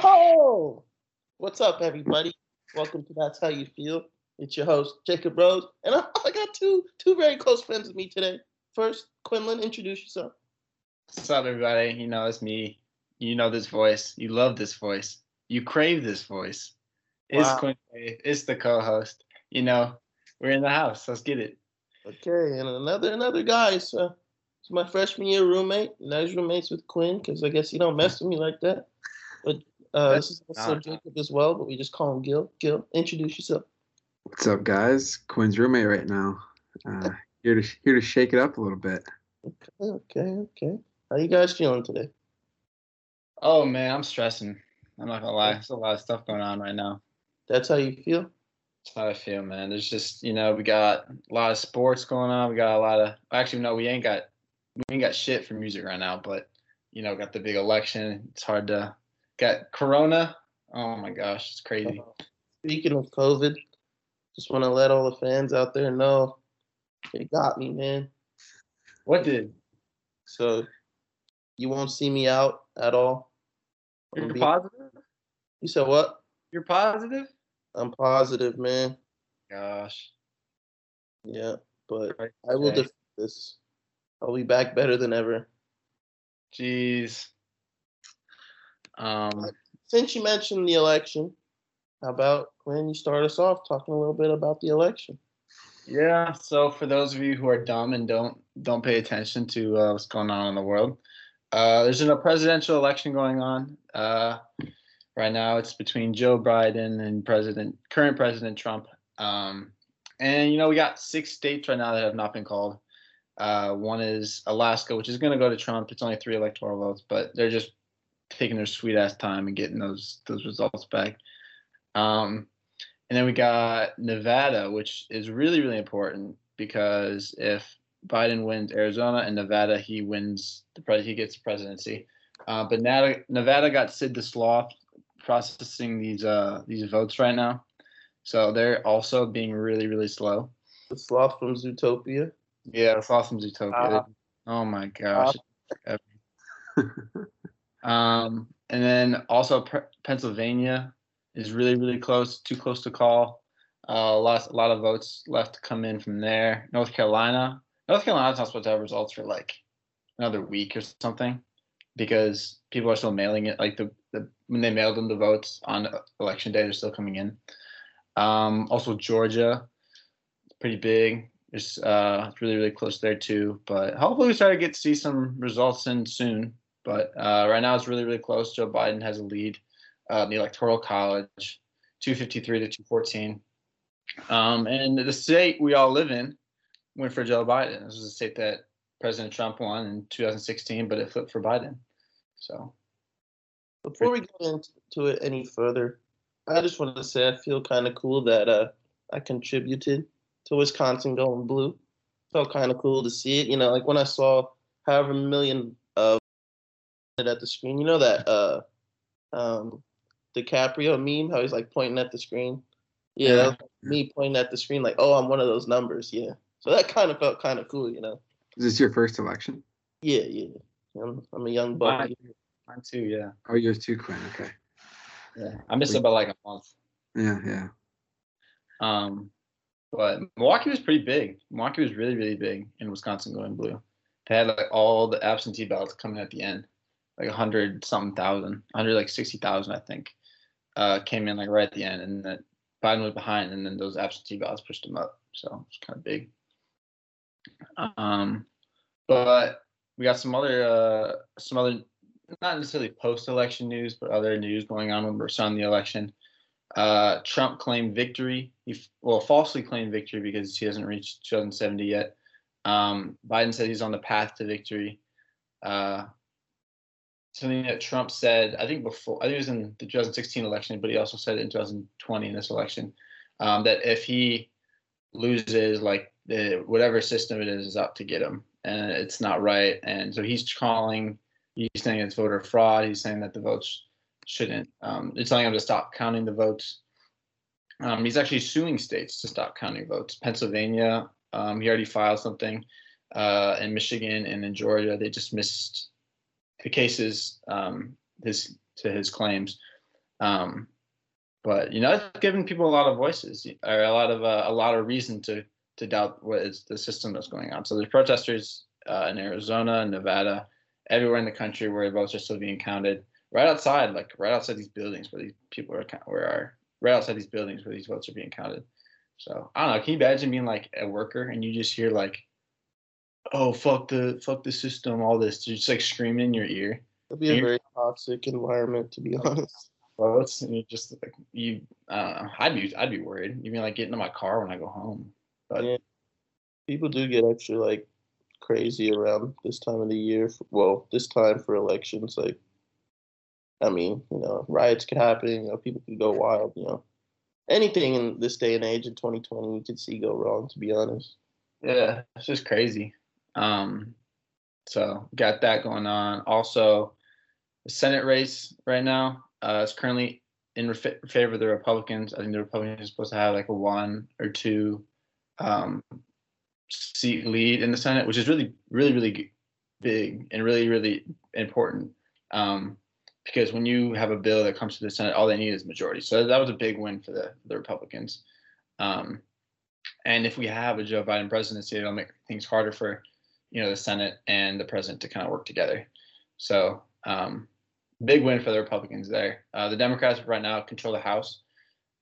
Oh, what's up, everybody? Welcome to That's How You Feel. It's your host, Jacob Rose, and I, I got two two very close friends with me today. First, Quinlan, introduce yourself. What's up, everybody? You know, it's me. You know this voice. You love this voice. You crave this voice. It's Wow. Quinn. It's the co-host. You know, we're in the house. Let's get it. Okay, and another another guy. So, uh, it's my freshman year roommate. He's roommates with Quinn because I guess he don't mess with me like that. But uh, this is also not- Jacob as well, but we just call him Gil. Gil, introduce yourself. What's up, guys? Quinn's roommate right now. Uh, here to here to shake it up a little bit. Okay, okay, okay. How you guys feeling today? Oh man, I'm stressing. I'm not gonna lie. There's a lot of stuff going on right now. That's how you feel. That's how I feel, man. There's just you know we got a lot of sports going on. We got a lot of actually no, we ain't got we ain't got shit for music right now. But you know, got the big election. It's hard to got Corona. Oh my gosh, it's crazy. Uh, speaking of COVID, just want to let all the fans out there know it got me, man. What did? So you won't see me out at all. You're being- positive. you said what? You're positive. I'm positive, man. Gosh. Yeah, but I will defeat this. I'll be back better than ever. Jeez. Um, Since you mentioned the election, how about Quinn? You start us off talking a little bit about the election. yeah. So for those of you who are dumb and don't don't pay attention to uh, what's going on in the world, uh, there's a presidential election going on. Uh, right now, it's between Joe Biden and President current President Trump. Um, and you know, we got six states right now that have not been called. Uh, one is Alaska, which is going to go to Trump. It's only three electoral votes, but they're just taking their sweet ass time and getting those those results back. Um, and then we got Nevada, which is really really important because if Biden wins Arizona and Nevada, he wins the pres he gets the presidency. Uh, but Nevada, Nevada got Sid the Sloth processing these uh these votes right now, so they're also being really really slow. The sloth from Zootopia. Yeah, the Sloth from Zootopia. Ah. oh my gosh. um, and then also P- Pennsylvania is really really close, too close to call. Uh, a lot a lot of votes left to come in from there. North Carolina, North Carolina's not supposed to have results for like another week or something because people are still mailing it. Like the, the when they mailed them the votes on election day, they're still coming in. Um, also Georgia, pretty big. It's uh, really really close there too. But hopefully we start to get to see some results in soon. But uh, right now it's really really close. Joe Biden has a lead uh, in the electoral college, 253 to 214. Um, and the state we all live in went for Joe Biden. This was a state that President Trump won in 2016, but it flipped for Biden. So Before we get into it any further, I just wanted to say I feel kind of cool that uh, I contributed to Wisconsin going blue. Felt kind of cool to see it. You know, like when I saw however million at the screen. You know that uh, um, DiCaprio meme, how he's like pointing at the screen. Yeah, that was me pointing at the screen, like, oh, I'm one of those numbers. Yeah. So that kind of felt kind of cool, you know. Is this your first election? Yeah, yeah. I'm, I'm a young buck. mine, mine too. Yeah, Oh, yours too, Quinn. Okay. yeah. I missed it by like a month. Yeah, yeah. Um, but Milwaukee was pretty big. Milwaukee was really, really big in Wisconsin going blue. They had like all the absentee ballots coming at the end, like a hundred something thousand, hundred like sixty thousand, I think, uh, came in like right at the end, and then Biden was behind, and then those absentee ballots pushed him up. So it's kind of big. Um, but we got some other, uh, some other, not necessarily post-election news, but other news going on when we're surrounding the election. Uh, Trump claimed victory. He well falsely claimed victory because he hasn't reached 2070 yet. Um, Biden said he's on the path to victory. Uh, something that Trump said, I think before, I think it was in the 2016 election, but he also said it in 2020 in this election, um, that if he loses, like the whatever system it is is out to get him, and it's not right. And so he's calling, he's saying it's voter fraud. He's saying that the votes shouldn't. Um, it's telling him to stop counting the votes. Um, he's actually suing states to stop counting votes. Pennsylvania, um, he already filed something. Uh, in Michigan and in Georgia, they just missed the cases um, his to his claims. Um, but you know, it's given people a lot of voices or a lot of uh, a lot of reason to to doubt what is the system that's going on. So there's protesters uh, in Arizona, Nevada, everywhere in the country where votes are still being counted. Right outside, like right outside these buildings where these people are, where are right outside these buildings where these votes are being counted. So I don't know. Can you imagine being like a worker and you just hear like, "Oh fuck the fuck the system," all this, just like screaming in your ear. It'd be a very toxic environment, to be honest. Well, it's just like you. Uh, I'd be I'd be worried. Even like getting in my car when I go home. But yeah. people do get extra like crazy around this time of the year. Well, this time for elections, like I mean, you know, riots could happen. You know, people could go wild. You know, anything in this day and age in 2020 you could see go wrong. To be honest. Yeah, it's just crazy. Um, so got that going on. Also, the Senate race right now uh, is currently in favor of the Republicans. I think the Republicans are supposed to have like a one or two um, seat lead in the Senate, which is really, really, really big and really, really important. Um, because when you have a bill that comes to the Senate, all they need is majority. So that was a big win for the the Republicans. Um, and if we have a Joe Biden presidency, it'll make things harder for you know the Senate and the president to kind of work together. So um, big win for the Republicans there. Uh, the Democrats right now control the House,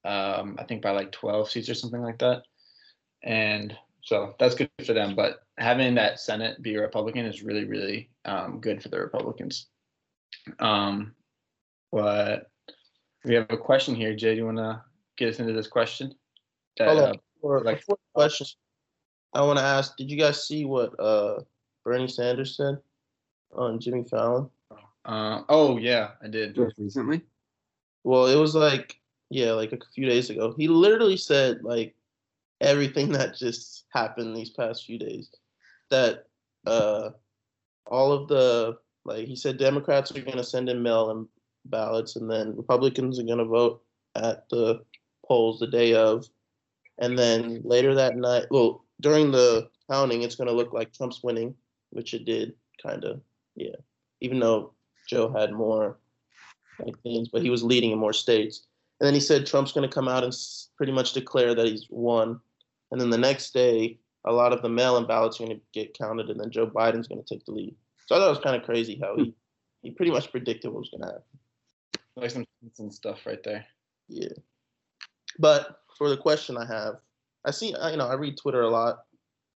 um, I think by like 12 seats or something like that, and so that's good for them. But having that Senate be a Republican is really really um, good for the Republicans. Um, but we have a question here. Jay, do you want to get us into this question? That, Hold on. Uh, before, like, before question, I want to ask: Did you guys see what uh, Bernie Sanders said on Jimmy Fallon? Uh, oh yeah, I did. Just recently. Well, it was like yeah, like a few days ago. He literally said like everything that just happened these past few days. That uh, all of the like he said, Democrats are going to send in mail and ballots, and then Republicans are going to vote at the polls the day of, and then later that night, well, during the counting, it's going to look like Trump's winning, which it did, kind of, yeah. Even though Joe had more like things, but he was leading in more states. And then he said Trump's going to come out and pretty much declare that he's won. And then the next day, a lot of the mail-in ballots are going to get counted, and then Joe Biden's going to take the lead. So I thought it was kind of crazy how he he pretty much predicted what was going to happen. Like some some stuff right there. Yeah. But for the question I have, I see you know I read Twitter a lot,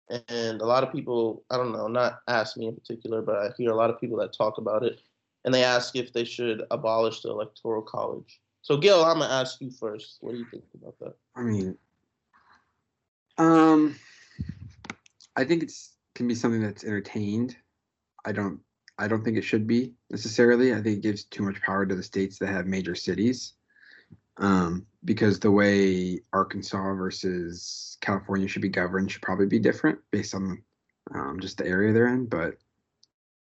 and a lot of people I don't know not ask me in particular, but I hear a lot of people that talk about it, and they ask if they should abolish the electoral college. So Gil, I'm gonna ask you first. What do you think about that? I mean, um, I think it's can be something that's entertained I don't I don't think it should be necessarily. I think it gives too much power to the states that have major cities. Um, because the way Arkansas versus California should be governed should probably be different based on um, just the area they're in. But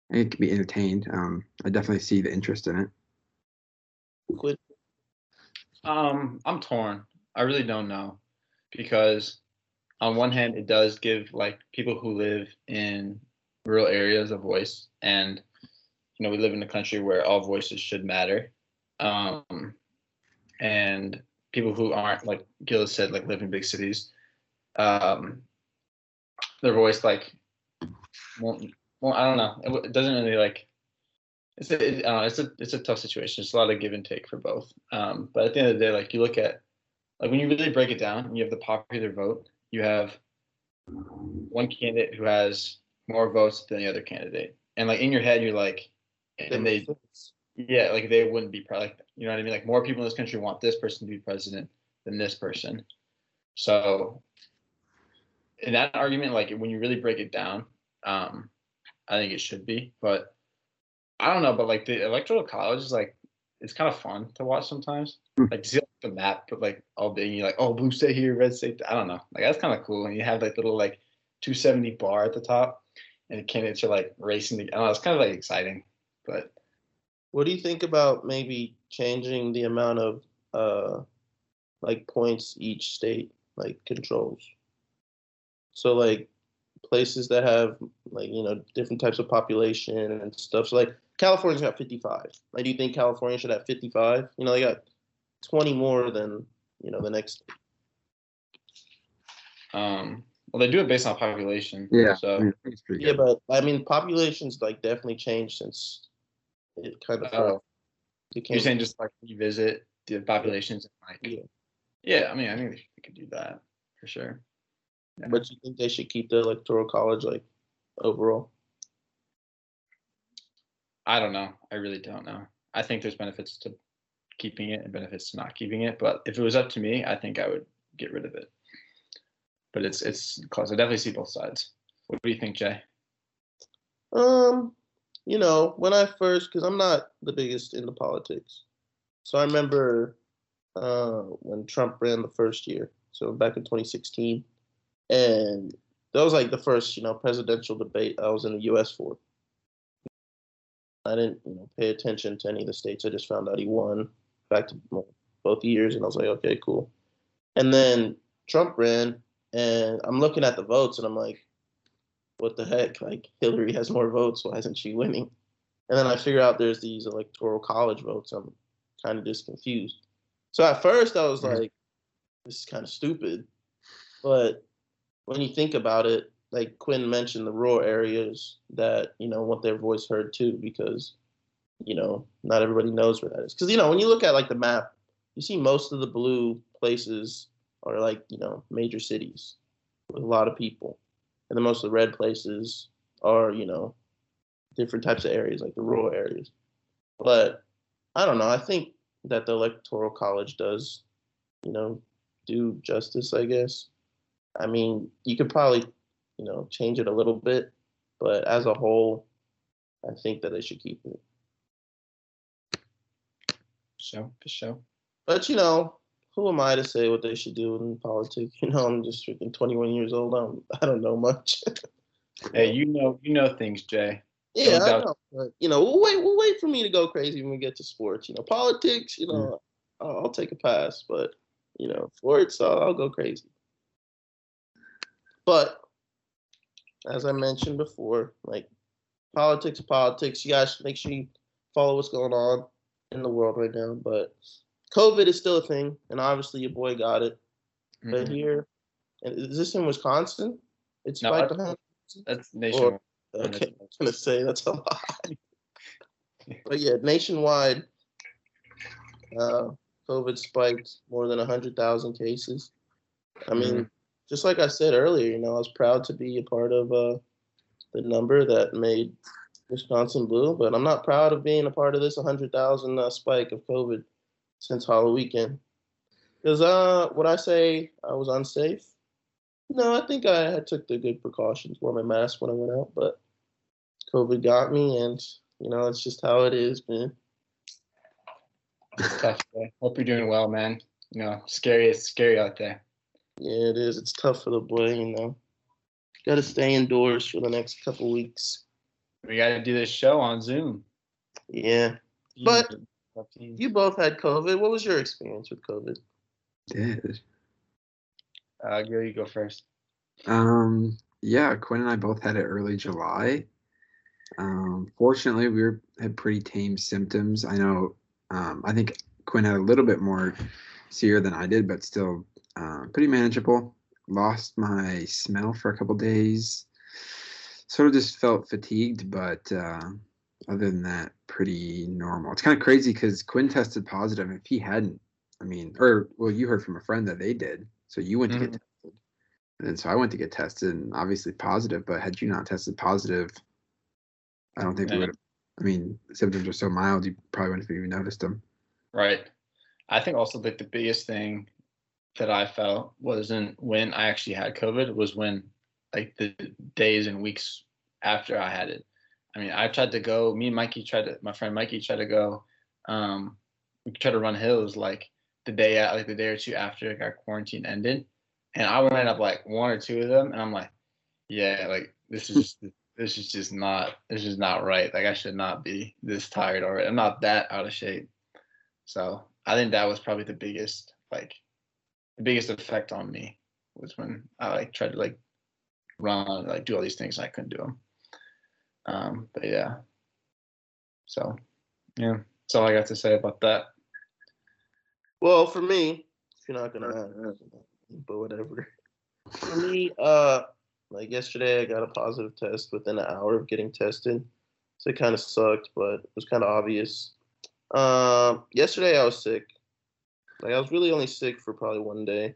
it can be entertained. Um, I definitely see the interest in it. Um, I'm torn. I really don't know because on one hand, it does give like people who live in rural areas a voice and you know we live in a country where all voices should matter um, and people who aren't like gil said like live in big cities um, their voice like won't well i don't know. It, it doesn't really like it's a, it, uh, it's a it's a tough situation. It's a lot of give and take for both. Um, but at the end of the day like you look at like when you really break it down you have the popular vote you have one candidate who has more votes than the other candidate. And like in your head, you're like, and they, yeah, like they wouldn't be probably, you know what I mean? Like more people in this country want this person to be president than this person. So in that argument, like when you really break it down, um, I think it should be, but I don't know, but like the electoral college is like, it's kind of fun to watch sometimes. Hmm. Like see like, the map, but like all and you're like, oh, blue state here, red state. I don't know. Like that's kind of cool. And you have like little like 270 bar at the top and the candidates are like racing. The, I know, it's kind of like exciting, but. What do you think about maybe changing the amount of uh, like points each state like controls? So like places that have like you know different types of population and stuff. So like California's got 55. Like, do you think California should have 55? You know, they got 20 more than you know the next. Um, well, they do it based on population. Yeah. So mean, I think it's pretty Yeah, but I mean, population's like definitely changed since it kind of became. you're saying just like revisit the populations and like Yeah. yeah. I mean, I think they could do that for sure. Yeah. But you think they should keep the electoral college like overall? I don't know. I really don't know. I think there's benefits to keeping it and benefits to not keeping it. But if it was up to me, I think I would get rid of it. But it's it's close. I definitely see both sides. What do you think, Jay? Um, you know, when I first, because I'm not the biggest into politics, so I remember uh, when Trump ran the first year, so back in 2016, and that was like the first, you know, presidential debate I was in the U.S. for. I didn't, you know, pay attention to any of the states. I just found out he won back to both years, and I was like, okay, cool. And then Trump ran, and I'm looking at the votes, and I'm like, what the heck? Like Hillary has more votes, why isn't she winning? And then I figure out there's these electoral college votes. I'm kind of just confused. So at first I was Mhm. like, this is kind of stupid. But when you think about it, like Quinn mentioned the rural areas that, you know, want their voice heard too, because, you know, not everybody knows where that is. Because, you know, when you look at like the map, you see most of the blue places are like, you know, major cities with a lot of people and then most of the red places are you know different types of areas like the rural areas. But i don't know. I think that the electoral college does you know do justice i guess. I mean you could probably you know change it a little bit but as a whole i think that they should keep it. So for sure. but you know who am i to say what they should do in politics you know i'm just freaking 21 years old I'm, i don't know much Hey, you know you know things, Jay. Yeah, I know. But, you know, we'll wait. We'll wait for me to go crazy when we get to sports. You know, politics. You know, mm. I'll, I'll take a pass. But you know, sports, I'll, I'll go crazy. But as I mentioned before, like politics, politics. You guys make sure you follow what's going on in the world right now. But COVID is still a thing, and obviously your boy got it. But Mhm. here, and is this in Wisconsin? It's No, I- behind. That's nationwide. Okay, I was gonna say that's a lot. but yeah, nationwide, uh, COVID spiked more than hundred thousand cases. I mean, just like I said earlier, you know, I was proud to be a part of uh, the number that made Wisconsin blue, but I'm not proud of being a part of this hundred thousand uh, spike of COVID since Halloween weekend. Because uh, would I say I was unsafe? No, I think I, took the good precautions, wore my mask when I went out, but COVID got me, and you know, it's just how it is, man. It's tough. Hope you're doing well, man. You know, scary. It's scary out there. Yeah, it is. It's tough for the boy, you know. Got to stay indoors for the next couple weeks. We got to do this show on Zoom. Yeah. But you, both had COVID. What was your experience with COVID? Did. uh, Gil, you go first. Um, yeah, Quinn and I both had it early July. Um, fortunately, we were, had pretty tame symptoms. I know, um, I think Quinn had a little bit more severe than I did, but still uh, pretty manageable. Lost my smell for a couple days. Sort of just felt fatigued, but uh, other than that, pretty normal. It's kind of crazy because Quinn tested positive. If he hadn't, I mean, or well, you heard from a friend that they did, so you went to get Mhm. tested. And then so I went to get tested and obviously positive, but had you not tested positive, I don't think we would have. I mean, symptoms are so mild, you probably wouldn't have even noticed them. Right. I think also like the biggest thing that I felt wasn't when I actually had COVID was when like the days and weeks after I had it. I mean, I tried to go. Me and Mikey tried to. My friend Mikey tried to go. Um, we tried to run hills like the day like the day or two after like, our quarantine ended, and I went up like one or two of them, and I'm like, yeah, like this is this is just not this is not right. Like I should not be this tired already. I'm not that out of shape. So I think that was probably the biggest like the biggest effect on me was when I like tried to like run like do all these things and I couldn't do them. Um, but yeah. So yeah, that's all I got to say about that. Well, for me, if you're not gonna ask, but whatever. For me, uh, like yesterday, I got a positive test within an hour of getting tested, so it kind of sucked, but it was kind of obvious. Um, yesterday I was sick. Like I was really only sick for probably one day.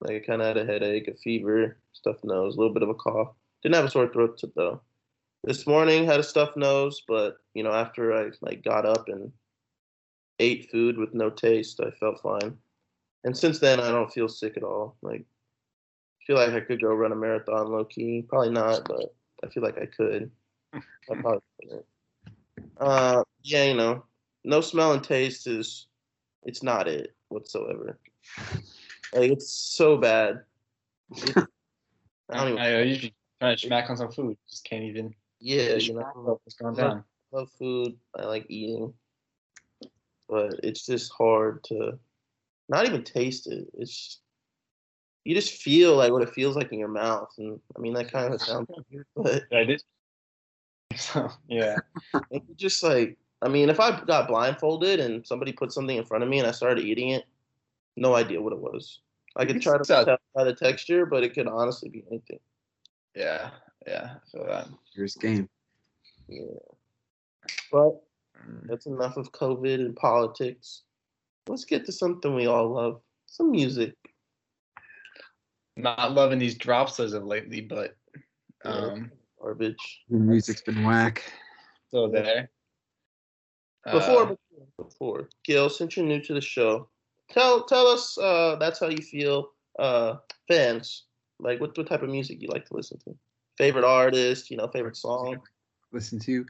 Like I kind of had a headache, a fever, stuffed nose, a little bit of a cough. Didn't have a sore throat though. This morning had a stuffed nose, but you know after I like got up and ate food with no taste, I felt fine. And since then, I don't feel sick at all. Like I feel like I could go run a marathon low key. Probably not, but I feel like I could. I probably couldn't. Uh, yeah, you know, no smell and taste is it's not it whatsoever. Like it's so bad. It's, I don't even, I, I usually try to smack on some food. Just can't even. Yeah, you know, It's gone down. I love food. I like eating, but it's just hard to not even taste it. It's you just feel like what it feels like in your mouth, and I mean that kind of sounds weird, but I did. So yeah. it's just like I mean, if I got blindfolded and somebody put something in front of me and I started eating it, no idea what it was. I could try to tell by the texture, but it could honestly be anything. Yeah. Yeah. I feel that. Here's game. Yeah. But that's enough of COVID and politics. Let's get to something we all love. Some music. Not loving these drops as of lately, but Yeah. um, Garbage. The music's been whack. So there. Before, Uh, before, before, Gil, since you're new to the show, tell tell us uh, that's how you feel, uh, fans. Like, what what type of music you like to listen to? Favorite artist, you know, favorite song. Listen to.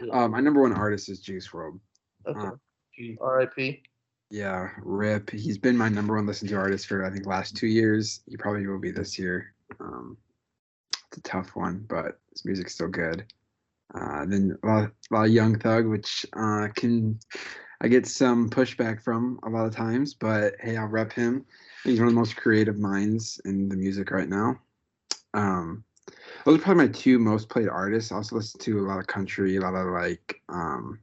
Yeah. Uh, my number one artist is Juice WRLD. Okay. Uh, R.I.P. Yeah, Rip. He's been my number one listen to artist for I think last two years. He probably will be this year. Um, it's a tough one, but his music's still good. Uh, then a lot, a lot of Young Thug, which uh, can I get some pushback from a lot of times, but hey, I'll rep him. He's one of the most creative minds in the music right now. Um, those are probably my two most played artists. I also listen to a lot of country, a lot of like um,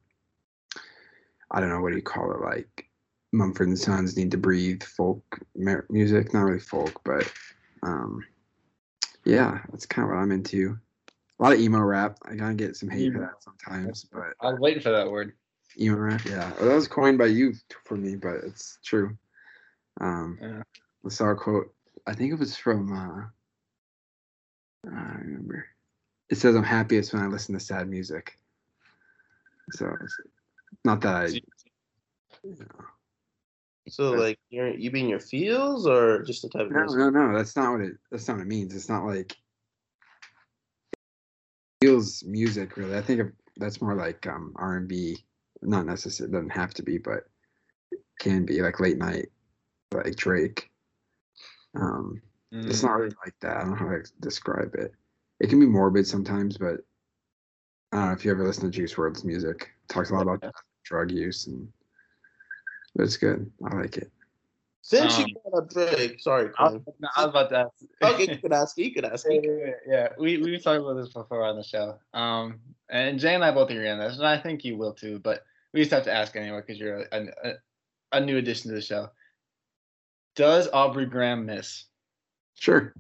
I don't know what do you call it, like Mumford and Sons, Need to Breathe, folk music. Not really folk, but um, yeah, that's kind of what I'm into. A lot of emo rap. I gotta get some hate for that sometimes, but I was waiting for that word. emo rap, yeah. Well, that was coined by you for me, but it's true. Um, Yeah. I saw a quote. I think it was from. Uh, I don't remember. It says, "I'm happiest when I listen to sad music." So, not that I. See- So, like, you're, you being your feels or just the type of No, music? no, no. That's not what it. That's not what it means. It's not like feels music really. I think that's more like um R and B. Not necessarily. Doesn't have to be, but can be like late night, like Drake. Um, it's not Mm. really like that. I don't know how to describe it. It can be morbid sometimes, but I don't know if you ever listen to Juice WRLD's music. Talks a lot about Yeah. drug use and. But it's good. I like it. Since Um, you brought up Drake, sorry, I, Quinn. no, I was about to ask. Okay, you could ask. You could ask. yeah, yeah, yeah, yeah. We we talked about this before on the show. Um, and Jay and I both agree on this, and I think you will too. But we just have to ask anyway because you're a, a, a new addition to the show. Does Aubrey Graham miss? Sure.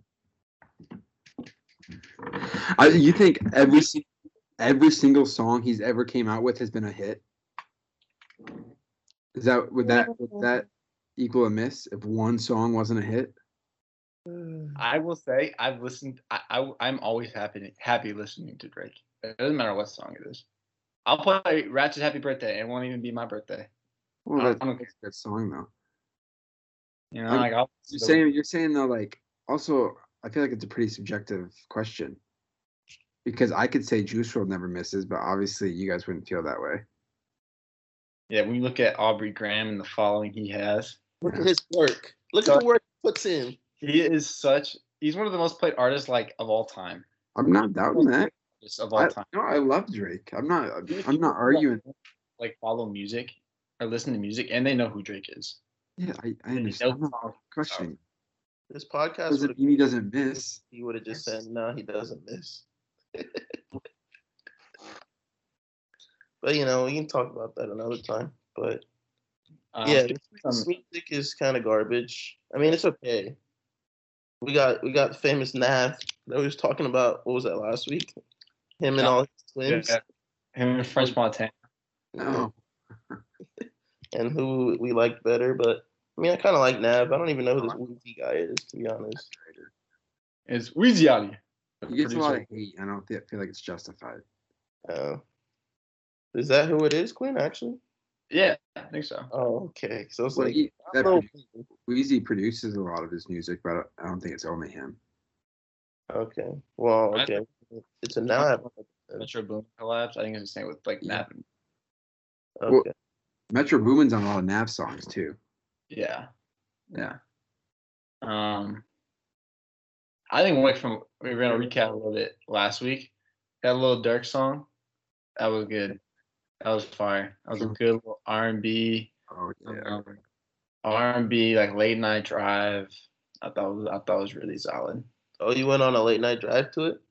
I, you think every si- every single song he's ever came out with has been a hit? Is that would that would mm. that equal a miss if one song wasn't a hit? Mm. I will say I've listened. I, I I'm always happy happy listening to Drake. It doesn't matter what song it is. I'll play Ratchet Happy Birthday. It won't even be my birthday. Well, I that's, don't- that's a good song though. You know, I'm- like I'll. You're saying you're saying though, like also I feel like it's a pretty subjective question because I could say Juice WRLD never misses, but obviously you guys wouldn't feel that way. Yeah, when you look at Aubrey Graham and the following he has, Look at his work. Look at the work he puts in. he is such. He's one of the most played artists like of all time. I'm not doubting that. Just of all I, time. no, I love Drake. I'm not. I'm not arguing. Like follow music or listen to music, and they know who Drake is. Yeah, I, I They understand. I'm not questioning. This podcast Doesn't mean he doesn't miss. he would have just said, no, he doesn't miss. but you know, we can talk about that another time. But Um, yeah, this music is kind of garbage. I mean, it's okay. We got we got famous Nav that we was talking about. What was that last week? Him and Yeah. all his yeah, twins, him and French Montana. No. and who we liked better. But I mean, I kind of like Nav. I don't even know who this Woozy guy is, to be honest. It's Weezy Ali. He gets a lot of hate. I don't feel like it's justified. Uh, is that who it is, Quinn? Actually? Yeah, I think so. Oh, okay. So it's Well, like he, that produ- Wheezy produces a lot of his music, but I don't think it's only him. Okay. Well, I- okay. It's a Nav. Metro Boom collabs. I think it's the same with like Yeah. Nap. Okay. Metro Boomin's on a lot of Nav songs too. Yeah. Yeah. Um, I think like from we were gonna recap a little bit last week. That Lil Durk song, that was good. That was fire. That was a good little R and B, Oh yeah. um, R and B like late night drive. I thought was, I thought it was really solid. Oh, you went on a late night drive to it?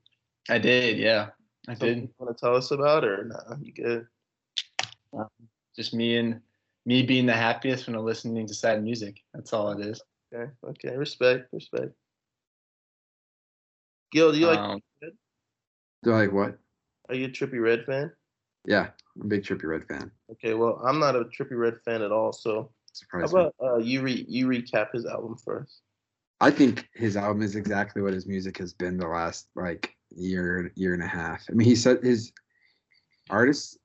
I did, yeah, I Something did. you want to tell us about, or nah? You good? Just me and me being the happiest when I'm listening to sad music. That's all it is. Okay. Okay. Respect. Respect. Gil, do you like? Um, Do I like what? Are you a Trippie Redd fan? Yeah, I'm a big Trippie Redd fan. Okay. Well, I'm not a Trippie Redd fan at all. So how Surprise me. about uh, you re you recap his album first? I think his album is exactly what his music has been the last like year, year and a half. I mean, he said his artists,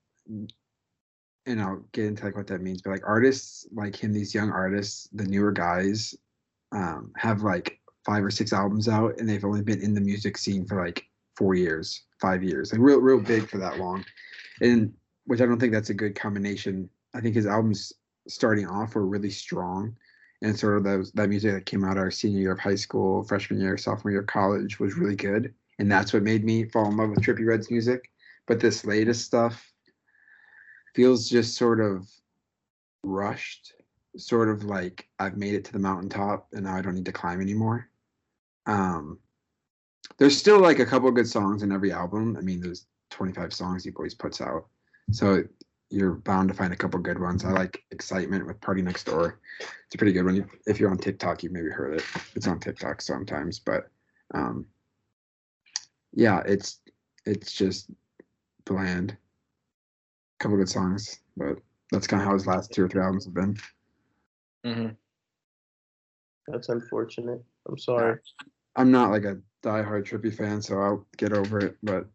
and I'll get into like what that means, but like artists like him, these young artists, the newer guys, um, have like five or six albums out, and they've only been in the music scene for like four years, five years, like real, real big for that long, and which I don't think that's a good combination. I think his albums starting off were really strong and sort of those that music that came out our senior year of high school, freshman year, sophomore year of college was really good, and that's what made me fall in love with Trippie Redd's music. But this latest stuff feels just sort of rushed, sort of like I've made it to the mountaintop and now I don't need to climb anymore. Um, there's still like a couple good songs in every album. I mean, there's 25 songs he always puts out, so you're bound to find a couple good ones. I like Excitement with PartyNextDoor. It's a pretty good one. If you're on TikTok, you've maybe heard it. It's on TikTok sometimes, but um, yeah, it's it's just bland. Couple good songs, but that's kind of how his last two or three albums have been. mhm. That's unfortunate. I'm sorry. I'm not like a diehard Trippie fan, so I'll get over it. But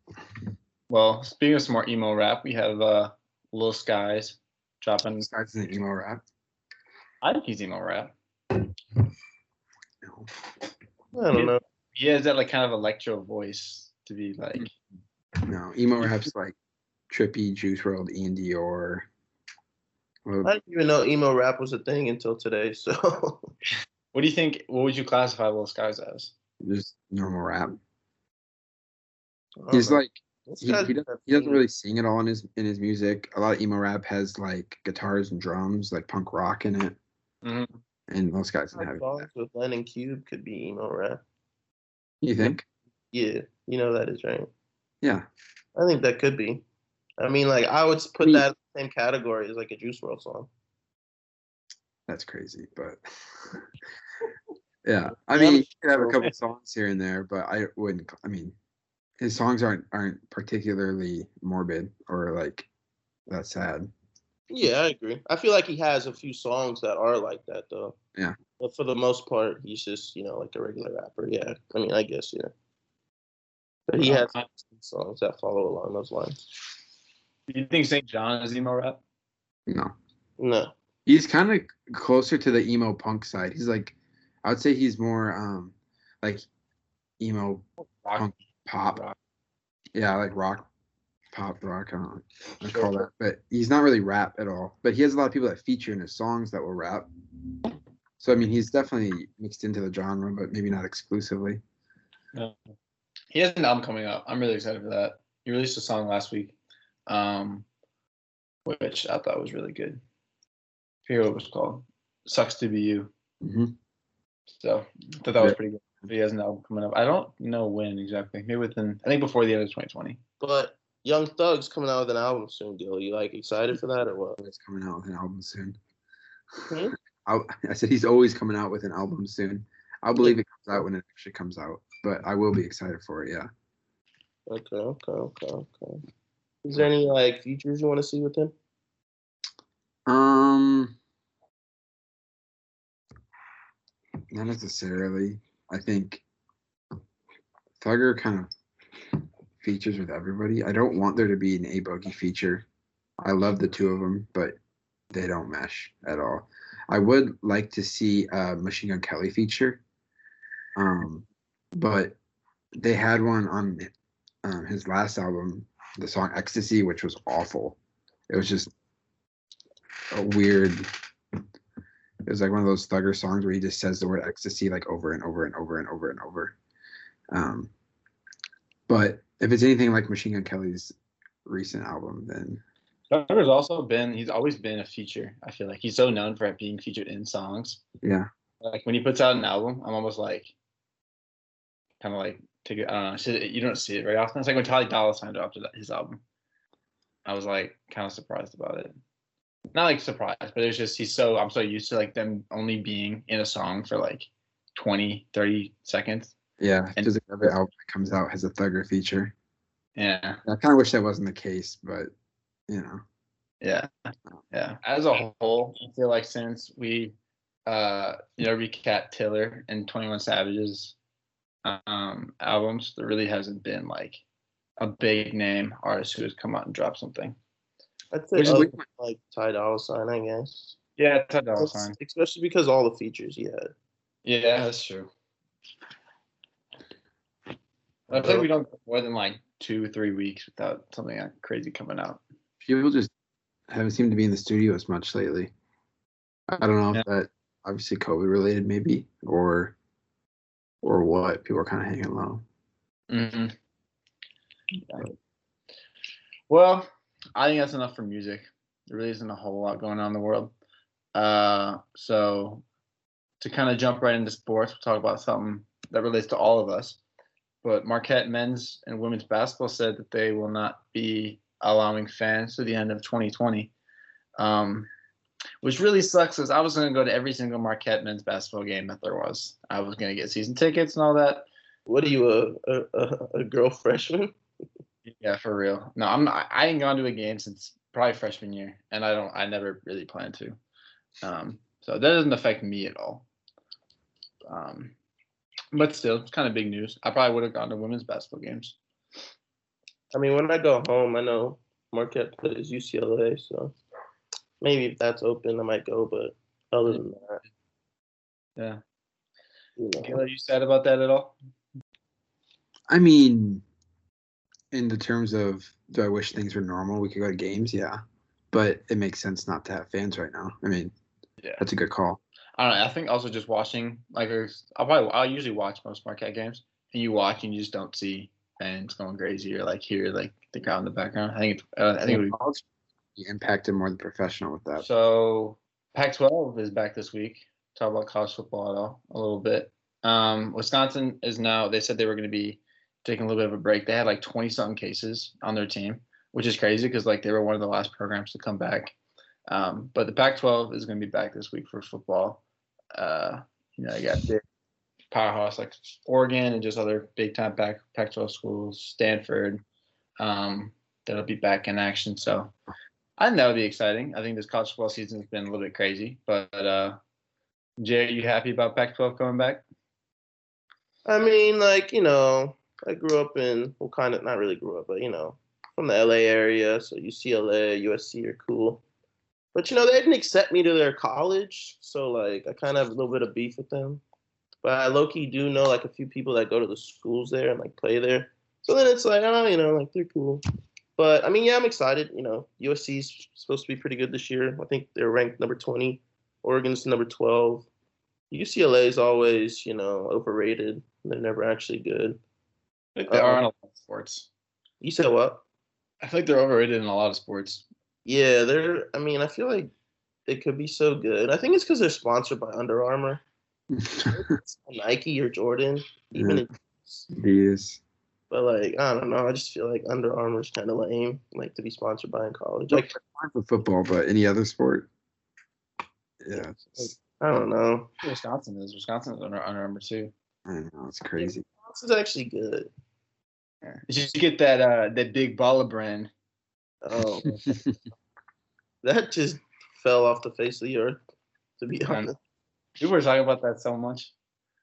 Well, speaking of some more emo rap, we have uh Lil Skies dropping. this guy's an emo rap. I think he's emo rap. No. I don't know. He has that like kind of electro voice to be like. No, emo rap's like Trippie, Juice WRLD, iann dior. Well, I didn't even know emo rap was a thing until today. So What do you think? What would you classify Lil Skies as? just normal rap. He's know. like he, he, doesn't, he doesn't really sing at all in his in his music. A lot of emo rap has like guitars and drums, like punk rock in it, Mhm. and those guys don't have songs with Lennon Cube could be emo rap. You think? Yeah, you know that is right. Yeah. I think that could be. I mean, like I would put mean- that in the same category as like a Juice WRLD song. That's crazy, but yeah. I mean, I'm could have a couple songs here and there, but I wouldn't. I mean, his songs aren't aren't particularly morbid or like that sad. Yeah, I agree. I feel like he has a few songs that are like that though. Yeah. But for the most part, he's just you know like a regular rapper. Yeah. I mean, I guess yeah. But he has songs that follow along those lines. Do you think St. John is emo rap? No, No. he's kind of closer to the emo punk side. He's like, I would say he's more um like emo Rock. Punk. pop. Rock. Yeah, like rock, pop rock. I don't know. what I call that, but he's not really rap at all. But he has a lot of people that feature in his songs that will rap. So I mean, he's definitely mixed into the genre, but maybe not exclusively. No. He has an album coming up. I'm really excited for that. He released a song last week, um, which I thought was really good. I forget what it was called. Sucks to be you. hmm So I thought that was pretty good. He has an album coming up. I don't know when exactly. Maybe within. I think before the end of 2020. But Young Thug's coming out with an album soon, Gil. You like excited for that or what? It's coming out with an album soon. Hmm? I, I said he's always coming out with an album soon. I'll believe it comes out when it actually comes out, but I will be excited for it. Yeah. Okay, okay, okay, okay. Is there any like features you want to see with him? Um, not necessarily. I think Thugger kind of features with everybody. I don't want there to be an A Boogie feature. I love the two of them, but they don't mesh at all. I would like to see a Machine Gun Kelly feature, um, but they had one on um, his last album, the song Ecstasy, which was awful. It was just a weird. It was like one of those thugger songs where he just says the word ecstasy like over and over and over and over and over. Um, but if it's anything like Machine Gun Kelly's recent album, then Thugger's also been he's always been a feature. I feel like he's so known for being featured in songs. yeah, Like when he puts out an album, I'm almost like kind of like take it. I don't know. so You don't see it very often. It's like when Charlie Dolla Sign dropped his album. I was like kind of surprised about it. Not like surprised, but it's just he's so I'm so used to like them only being in a song for like 20, 30 seconds. yeah. And- Because every album that comes out has a thugger feature. Yeah. I kind of wish that wasn't the case, but you know, Yeah. Yeah. As a whole, I feel like since we uh you know recap Taylor and 21 Savage's um albums, there really hasn't been like a big name artist who has come out and dropped something. I'd say other like- than, like Ty Dolla Sign, I guess. Yeah, Ty Dolla Sign. Especially because all the features he had. Yeah, that's true. I think we don't go more than like two or three weeks without something like crazy coming out. people just haven't seemed to be in the studio as much lately. I don't know Yeah. if that obviously COVID related, maybe, or or what. People are kind of hanging low. Mm-hmm. Well, I think that's enough for music. There really isn't a whole lot going on in the world. Uh, so to kind of jump right into sports, we'll talk about something that relates to all of us. But Marquette men's and women's basketball said that they will not be allowing fans to the end of 2020, um, which really sucks because I was going to go to every single Marquette men's basketball game that there was. I was going to get season tickets and all that. What are you, a a, a, girl freshman? Yeah, for real. No, I'm not. I ain't gone to a game since probably freshman year, and I don't. I never really plan to. Um, so that doesn't affect me at all. Um, but still, it's kind of big news. I probably would have gone to women's basketball games. I mean, when I go home, I know Marquette plays UCLA, so maybe if that's open, I might go. But other than that, Yeah. you know. Kayla, you sad about that at all? I mean, in the terms of do I wish things were normal? We could go to games, yeah, but it makes sense not to have fans right now. I mean, Yeah. that's a good call. I don't know. I think also just watching, like, I'll probably, I'll usually watch most Marquette games, and you watch and you just don't see fans going crazy or like hear like the crowd in the background. I think, it's, uh, I think it would be impacted more than professional with that. So Pac-12 is back this week. Talk about college football at all a little bit. Um, Wisconsin is now. They said they were going to be taking a little bit of a break. They had like 20 something cases on their team, which is crazy because like they were one of the last programs to come back. Um, but the Pac-12 is going to be back this week for football. Uh, you know, you got big powerhouse like Oregon and just other big time Pac Pac-12 schools, Stanford, um, that'll be back in action. So I think that would be exciting. I think this college football season has been a little bit crazy, but uh, Jay, are you happy about Pac-12 coming back? I mean, like you know, I grew up in well, kind of not really grew up, but you know, from the LA area, so UCLA, USC are cool. But you know, they didn't accept me to their college, so like I kind of have a little bit of beef with them. But I low key do know like a few people that go to the schools there and like play there. So then it's like, oh, you know, like they're cool. But I mean, yeah, I'm excited. You know, USC's supposed to be pretty good this year. I think they're ranked number 20. Oregon's number 12. UCLA is always, you know, overrated. They're never actually good. I think they are in a um, lot of sports. You said what? I feel like they're overrated in a lot of sports. Yeah, they're. I mean, I feel like they could be so good. I think it's because they're sponsored by Under Armour, Nike or Jordan, even. Yeah. in- These. But like, I don't know. I just feel like Under Armour's kind of lame, like to be sponsored by in college. Like, for football, but any other sport, Yeah, it's- I don't know. Wisconsin is. Wisconsin is under, under number two. I know it's crazy. This is actually good. Yeah. You should get that uh that big baller brand. Oh, that just fell off the face of the earth. To be honest, People were talking about that so much.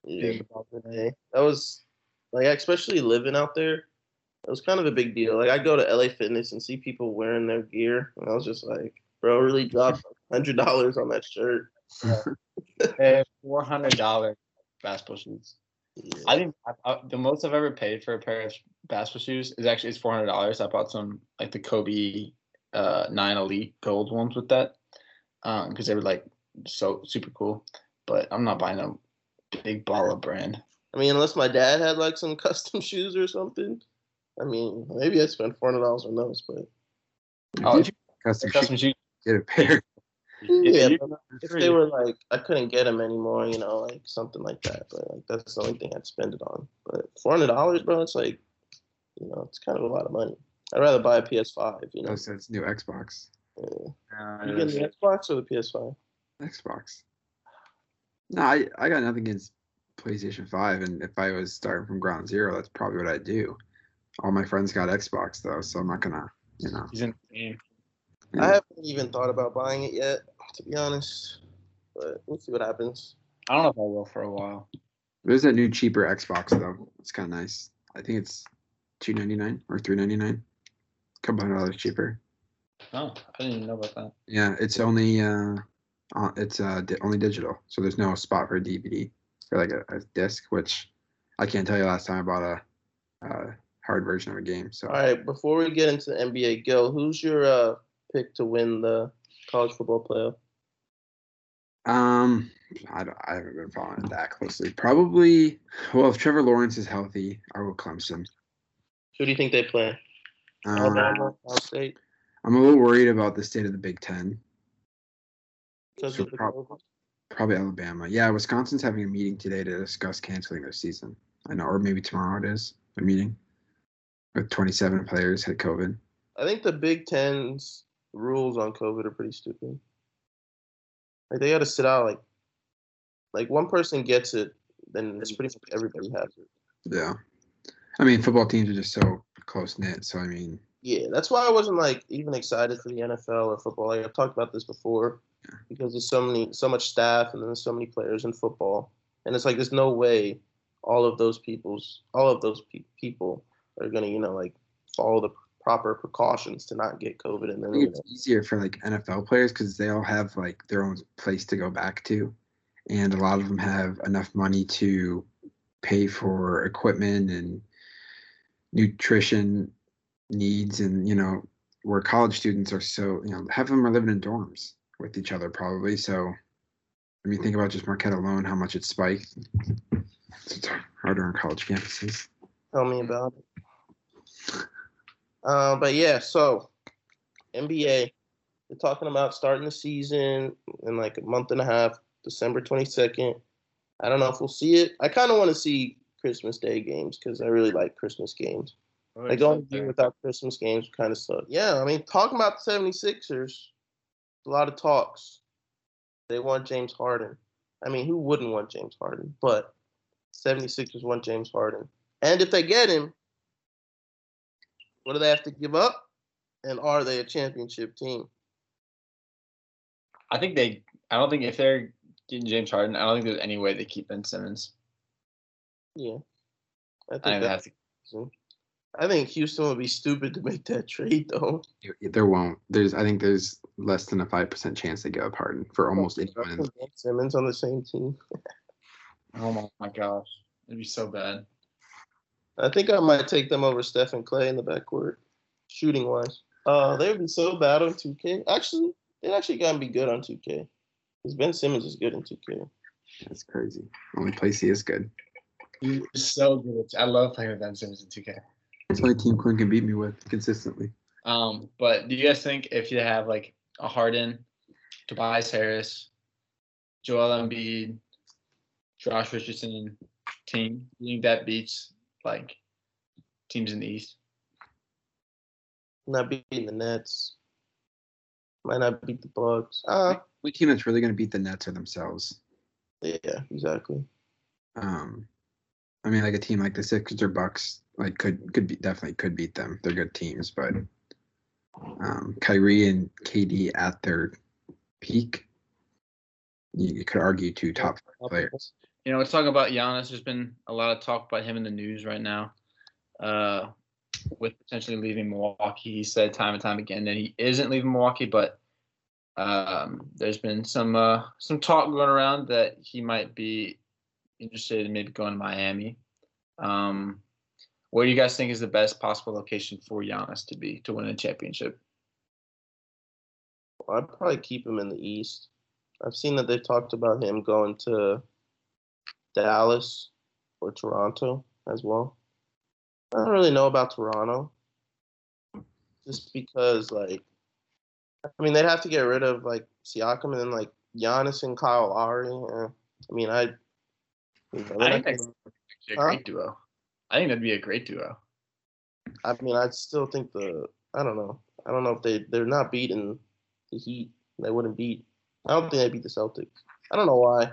yeah, Big baller brand. Hey, that was like especially living out there. It was kind of a big deal. Like I go to LA Fitness and see people wearing their gear, and I was just like, "Bro, really dropped hundred dollars on that shirt." Hey, four hundred dollar basketball shoes. Yeah. I think I, I, the most I've ever paid for a pair of basketball shoes is actually it's four hundred dollars. I bought some like the Kobe uh nine elite gold ones with that, um, because they were like so super cool. But I'm not buying a big baller brand. I mean, unless my dad had like some custom shoes or something. I mean, maybe I spent four hundred dollars on those, but Oh, If you custom, custom shoes, shoes. get a pair. yeah, you- if they were like, I couldn't get them anymore, you know, like something like that. But like, that's the only thing I'd spend it on. But four hundred dollars, bro, it's like, you know, it's kind of a lot of money. I'd rather buy a PS5, you know. That's it's new Xbox. Yeah. Uh, You getting the Xbox or the PS5? Xbox. No, I, I got nothing against PlayStation 5, and if I was starting from ground zero, that's probably what I'd do. All my friends got Xbox though, so I'm not gonna, you know. He's in the game. you I haven't even thought about buying it yet, to be honest. But we'll see what happens. I don't know if I will for a while. There's that new cheaper Xbox though. It's kind of nice. I think it's two ninety nine or three ninety nine. Couple hundred dollars cheaper. Oh, I didn't even know about that. Yeah, it's only uh, uh it's uh di- only digital, so there's no spot for a DVD or like a, a disc. Which I can't tell you last time I bought a, uh hard version of a game. So All right, before we get into the NBA, Gil, who's your uh, pick to win the college football playoff? Um, I, don't, I haven't been following it that closely. Probably, well, if Trevor Lawrence is healthy, I will Clemson. Who do you think they play? Um, Alabama, Ohio State? I'm a little worried about the state of the Big Ten. So prob-? Probably Alabama. Yeah, Wisconsin's having a meeting today to discuss canceling their season. I know, or maybe tomorrow it is a meeting with 27 players had COVID. I think the Big Ten's rules on COVID are pretty stupid. Like they got to sit out like, like one person gets it, then it's pretty much everybody has it. Yeah, I mean, football teams are just so close knit. So I mean, Yeah, that's why I wasn't like even excited for the NFL or football. Like I've talked about this before, because there's so many, so much staff, and then there's so many players in football, and it's like there's no way all of those people's, all of those pe- people are gonna, you know, like follow the proper precautions to not get COVID, and then you it's know, easier for like NFL players because they all have like their own place to go back to, and a lot of them have enough money to pay for equipment and nutrition needs, and you know where college students are so you know half of them are living in dorms with each other probably. So I mean, think about just Marquette alone, how much it's spiked. It's harder on college campuses. tell me about it. Uh, but yeah, so NBA, they're talking about starting the season in like a month and a half, December 22nd. I don't know if we'll see it. I kind of want to see Christmas Day games because I really like Christmas games. Like going to year without Christmas games kind of suck. Yeah, I mean, talking about the 76ers, a lot of talks. They want James Harden. I mean, who wouldn't want James Harden? But 76ers want James Harden. And if they get him, what do they have to give up? And are they a championship team? I think they. I don't think if they're getting James Harden, I don't think there's any way they keep Ben Simmons. Yeah. I I think, think they that's have to. I think Houston would be stupid to make that trade, though. There won't. There's. I think there's less than a five percent chance they go Harden for almost anyone. in Ben Simmons on the same team. Oh my, my gosh, it'd be so bad. I think I might take them over Steph and Clay in the backcourt, shooting wise. Uh, they would be so bad on 2K. Actually, they'd actually gotta be good on 2K. Because Ben Simmons is good in 2K. That's crazy. Only place he is good. He's so good. I love playing with Ben Simmons in 2K. That's the only team Quinn can beat me with consistently. Um, but do you guys think if you have like a Harden, Tobias Harris, Joel Embiid, Josh Richardson team, you think that beats like teams in the East? Not beating the Nets. Might not beat the Bucks. Uh, Only team that's really going to beat the Nets are themselves. yeah, exactly. Um, I mean, like a team like the Sixers or Bucks, like could could be definitely could beat them. They're good teams, but um, Kyrie and KD at their peak, you, could argue two top five players. You know, let's talk about Giannis. There's been a lot of talk about him in the news right now. Uh, with potentially leaving Milwaukee, he said time and time again that he isn't leaving Milwaukee, but um, there's been some uh, some talk going around that he might be interested in maybe going to Miami. Um, what do you guys think is the best possible location for Giannis to be to win a championship? I'd probably keep him in the East. I've seen that they've talked about him going to Dallas or Toronto as well. I don't really know about Toronto, just because like, I mean, they'd have to get rid of like Siakam and then like Giannis and Kyle Lowry. Eh, I mean, I. I think that's gonna- a Huh? great duo. I think that'd be a great duo. I mean, I still think the I don't know. I don't know if they they're not beating the Heat. They wouldn't beat. I don't think they beat the Celtics. I don't know why,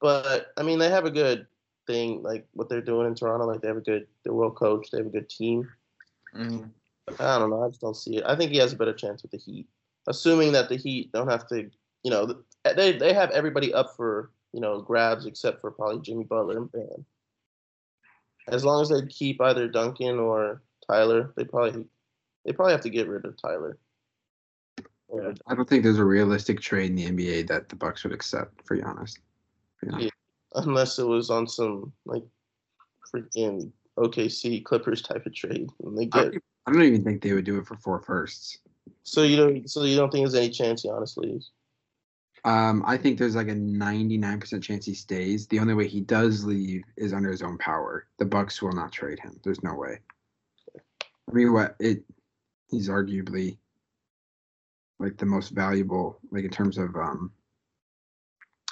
but I mean, they have a good thing like what they're doing in Toronto. Like they have a good, they're well coached. They have a good team. Mhm. I don't know. I just don't see it. I think he has a better chance with the Heat, assuming that the Heat don't have to. You know, they they have everybody up for you know grabs except for probably Jimmy Butler and Bam. As long as they keep either Duncan or Tyler, they probably they probably have to get rid of Tyler. Or- I don't think there's a realistic trade in the NBA that the Bucks would accept for Giannis. For Giannis. Yeah. unless it was on some like freaking OKC Clippers type of trade. And they I, get don't, I don't even think they would do it for four firsts. so you don't so you don't think there's any chance he honestly leaves? Um, I think there's like a 99% chance he stays. The only way he does leave is under his own power. The Bucks will not trade him. There's no way. I mean, what it? He's arguably like the most valuable, like in terms of um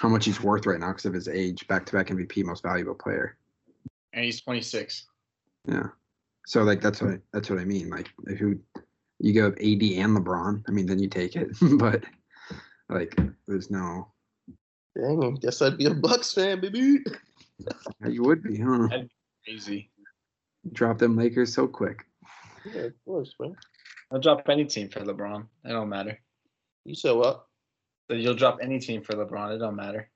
how much he's worth right now because of his age. Back-to-back MVP, most valuable player. And he's 26. Yeah. So like that's what that's what I mean. Like who you go AD and LeBron. I mean, then you take it. but like, there's no. Dang, I guess I'd be a Bucks fan, baby. You would be, huh? Crazy. Drop them Lakers so quick. Yeah, of course, man. I'll drop any team for LeBron. It don't matter. You said what? So you'll drop any team for LeBron. It don't matter.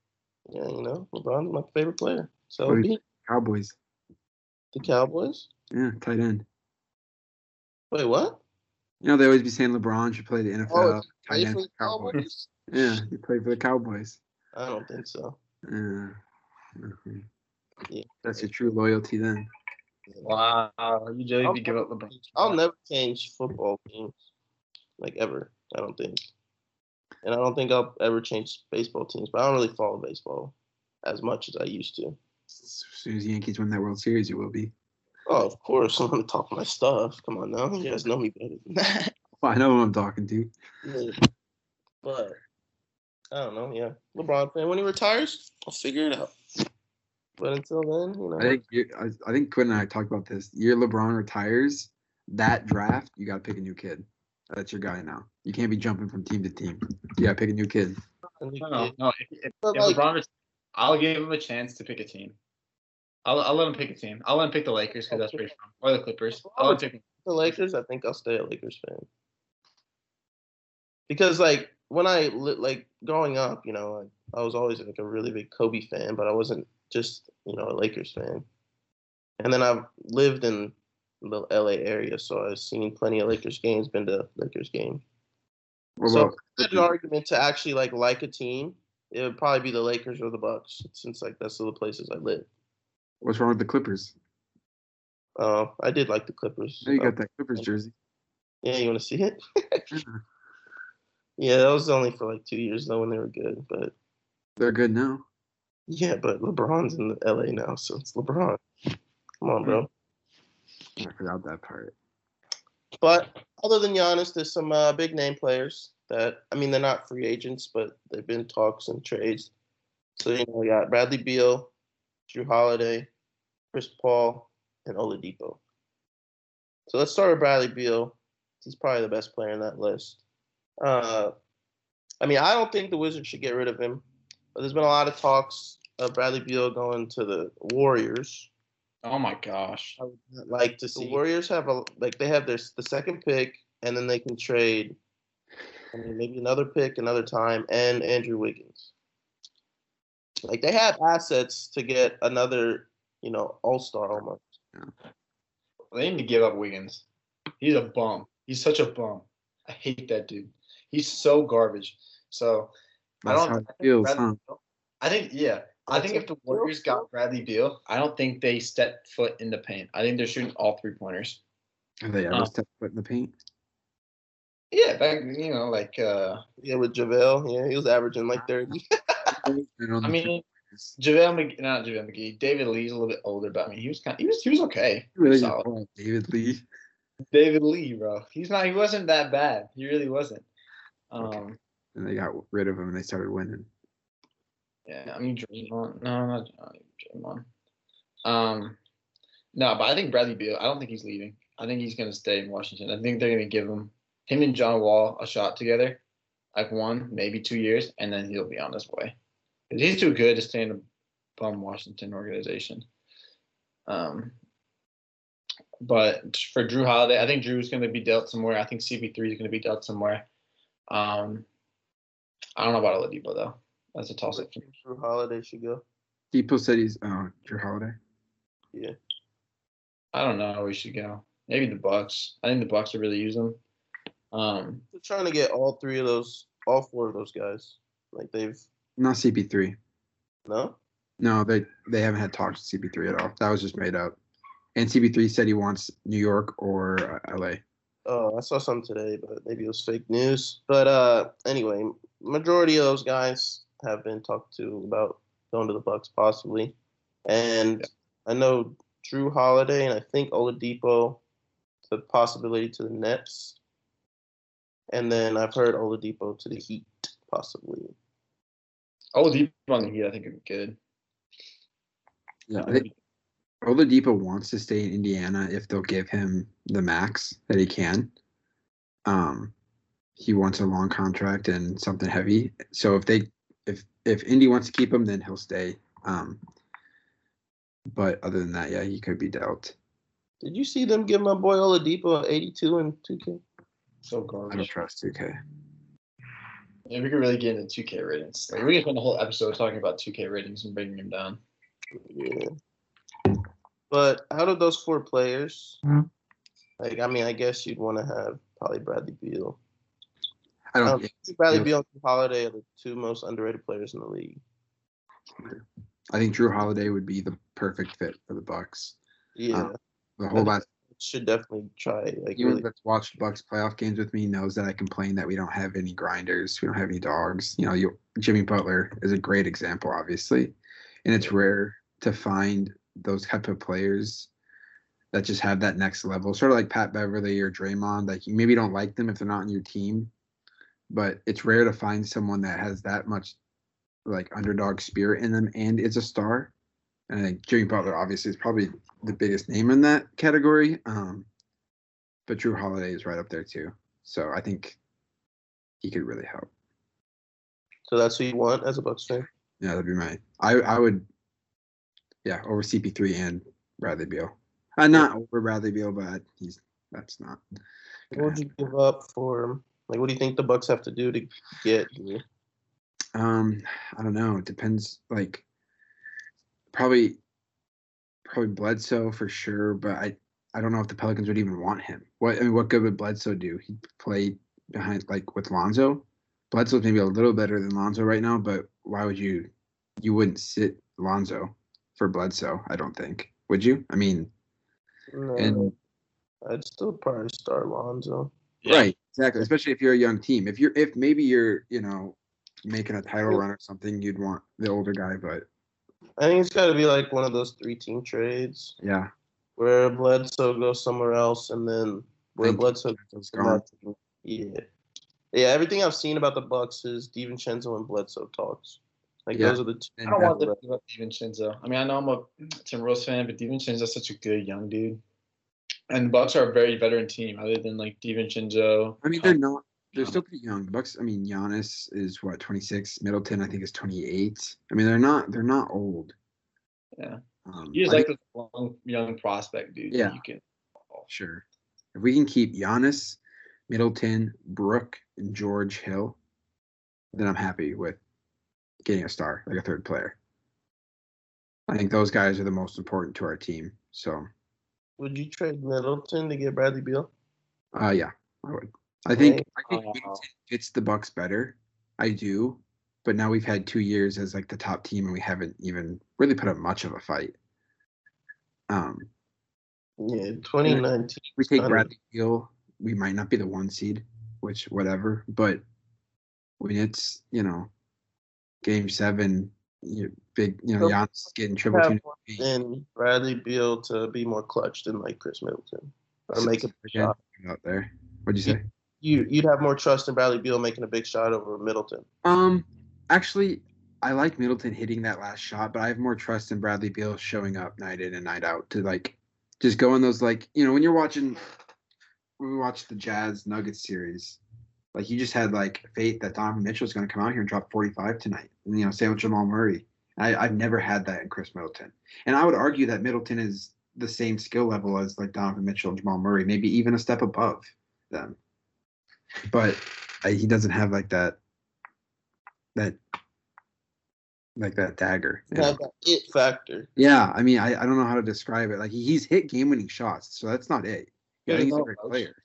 Yeah, you know, LeBron's my favorite player. So be Cowboys. the Cowboys. Yeah, tight end. Wait, what? You know they always be saying LeBron should play the NFL. Oh, it's tight end for for Cowboys. Cowboys? Yeah, he played for the Cowboys. I don't think so. Yeah. Mhm. Yeah. That's your true loyalty then. Wow. You really I'll be give up LeBron. I'll never change football teams, like ever. I don't think, and I don't think I'll ever change baseball teams. But I don't really follow baseball as much as I used to. As soon as the Yankees win that World Series, you will be. Oh, of course, I'm gonna talk my stuff. Come on now, you guys know me better than that. Well, I know who I'm talking to. Yeah. But I don't know. Yeah, LeBron fan. When he retires, I'll figure it out. But until then, you know, I think you I, I think Quinn and I talked about this. Year LeBron retires, that draft, you got to pick a new kid. That's your guy now. You can't be jumping from team to team. You got to pick a new kid. I think No, no, it- no. If, if, But, if like- LeBron, ret- I'll give him a chance to pick a team. I'll, I'll let him pick a team. I'll let him pick the Lakers because that's pretty fun. Or the Clippers. I'll let him pick. the Lakers, I think I'll stay a Lakers fan. Because like when I like growing up, you know, I, I was always like a really big Kobe fan, but I wasn't just you know a Lakers fan. And then I've lived in the LA area, so I've seen plenty of Lakers games, been to Lakers games. What So about if I had an argument to actually like like a team, it would probably be the Lakers or the Bucks, since like that's the places I live. what's wrong with the Clippers? Uh, I did like the Clippers. Now you got that Clippers jersey. yeah, you want to see it? Yeah. That was only for like two years though when they were good. But They're good now. yeah, but LeBron's in LA now, so it's LeBron. Come on, bro. I forgot that part. But other than Giannis, there's some uh, big name players that I mean they're not free agents, but they've been talks and trades. So you know we got Bradley Beal, Jrue Holiday, Chris Paul, and Oladipo. So let's start with Bradley Beal. He's probably the best player in that list. Uh, I mean, I don't think the Wizards should get rid of him, but there's been a lot of talks of Bradley Beal going to the Warriors. Oh my gosh. I would like to see. The Warriors have a like they have their the second pick, and then they can trade. I mean, maybe another pick another time, and Andrew Wiggins. Like they have assets to get another, you know, All Star almost. They need to give up Wiggins. He's a bum. He's such a bum. I hate that dude. He's so garbage. So I don't. how I think, feels, Bradley huh? I think yeah. I think if the Warriors got Bradley Beal, I don't think they step foot in the paint. I think they're shooting all three pointers. Have they ever Oh. stepped foot in the paint? Yeah, back you know like uh Yeah, with JaVale, yeah, he was averaging like 30. I mean JaVale McGee, not JaVale McGee, David Lee's a little bit older, but I mean he was kind he was he was okay. really solid. solid. David Lee. David Lee, bro. He's not he wasn't that bad. He really wasn't. Um Okay. And they got rid of him and they started winning. Yeah, I mean Draymond. No, not, Draymond. Um, no, but I think Bradley Beal. I don't think he's leaving. I think he's gonna stay in Washington. I think they're gonna give him him and John Wall a shot together, like one maybe two years, and then he'll be on his way. he's too good to stay in a bum Washington organization. Um, but for Jrue Holiday, I think Jrue's gonna be dealt somewhere. I think CP3 is gonna be dealt somewhere. Um, I don't know about Oladipo though. That's a toss up. Jrue Holiday should go. People said he's oh Jrue Holiday. Yeah. I don't know where we should go. Maybe the Bucks. I think the Bucks would really use them. Um, They're trying to get all three of those, all four of those guys. Like they've Not CP3. no. No, they they haven't had talks to CP3 at all. That was just made up. And CP3 said he wants New York or uh, LA. Oh, I saw some today, but maybe it was fake news. But uh, anyway, majority of those guys have been talked to about going to the Bucks possibly, and I know Jrue Holiday and I think Oladipo, the possibility to the Nets, and then I've heard Oladipo to the Heat possibly. Oladipo on the Heat, I think would be good. Yeah, I think Oladipo wants to stay in Indiana if they'll give him the max that he can. Um, he wants a long contract and something heavy. So if they if if Indy wants to keep him, then he'll stay. Um, but other than that, yeah, he could be dealt. Did you see them give my boy Oladipo 82 and 2K? So gone. I don't trust 2K. Yeah, we could really get into 2K ratings. Like, we could spend a whole episode talking about 2K ratings and bringing them down. Yeah. But out of those four players, Mhm. like I mean, I guess you'd want to have probably Bradley Beal. I don't. Um, Bradley. Beal and Jrue Holiday are the two most underrated players in the league. I think Jrue Holiday would be the perfect fit for the Bucks. Yeah, Um, The whole last should definitely try. Like anyone really, that's watched Bucks playoff games with me knows that I complain that we don't have any grinders. We don't have any dogs. You know, you, Jimmy Butler is a great example, obviously, and it's rare to find those type of players that just have that next level. Sort of like Pat Beverley or Draymond. Like you maybe don't like them if they're not on your team, but it's rare to find someone that has that much like underdog spirit in them and is a star. And I think Jimmy Butler obviously is probably the biggest name in that category. Um, but Jrue Holiday is right up there too. So I think he could really help. so that's who you want as a Bucks fan. Yeah, that'd be my. I I would. Yeah, over CP3 and Bradley Beal. Uh, not over Bradley Beal, but he's that's not. What would you give up for him? Like, what do you think the Bucks have to do to get here? Um, I don't know. It depends. Like, probably, probably Bledsoe for sure. But I, I don't know if the Pelicans would even want him. What I mean, what good would Bledsoe do? He played behind like with Lonzo. Bledsoe's maybe a little better than Lonzo right now, but why would you? You wouldn't sit Lonzo for Bledsoe. I don't think. Would you? I mean, No, and I'd still probably start Lonzo. Right, exactly. Especially if you're a young team. If you're if maybe you're, you know, making a title run or something, you'd want the older guy, but I think it's got to be like one of those three-team trades yeah. where Bledsoe goes somewhere else, and then where Thank. Bledsoe It's goes gone. Yeah. Yeah, everything I've seen about the Bucks is DiVincenzo and Bledsoe talks. Like Yeah. those are the two. I don't that- want them to give up DiVincenzo. I mean, I know I'm a Tim Rose fan, but DiVincenzo's such a good young dude. And the Bucks are a very veteran team, other than like DiVincenzo. I mean they're not they're still pretty young. The Bucks. I mean, Giannis is what 26. Middleton, I think, is 28. I mean, they're not they're not old. Yeah. Um, You just I like think- this young, young prospect, dude. Yeah. You can. sure. If we can keep Giannis, Middleton, Brook, and George Hill, then I'm happy with getting a star, like a third player. I think those guys are the most important to our team. So, Would you trade Middleton to get Bradley Beal? uh, yeah, I would. I think. I think Middleton fits the Bucks better. I do, but now we've had two years as like the top team, and we haven't even really put up much of a fight. Um, Yeah, 2019. we take Bradley Beal, we might not be the one seed, which whatever. But when it's you know, game seven, you big you know, Giannis getting triple have team. Bradley Beal to be more clutch than like Khris Middleton or make a big shot. out there. What'd you say? You you'd have more trust in Bradley Beal making a big shot over Middleton. Um, actually, I like Middleton hitting that last shot, but I have more trust in Bradley Beal showing up night in and night out to like just go in those like you know when you're watching when we watched the Jazz Nuggets series, like you just had like faith that Donovan Mitchell's going to come out here and drop 45 tonight, and you know same with Jamal Murray. I, I've never had that in Khris Middleton, and I would argue that Middleton is the same skill level as like Donovan Mitchell and Jamal Murray, maybe even a step above them. But uh, he doesn't have like that that like that dagger. you know? Have that it factor. Yeah, I mean, I, I don't know how to describe it. Like he- he's hit game winning shots, so that's not it. Yeah, he's a great player,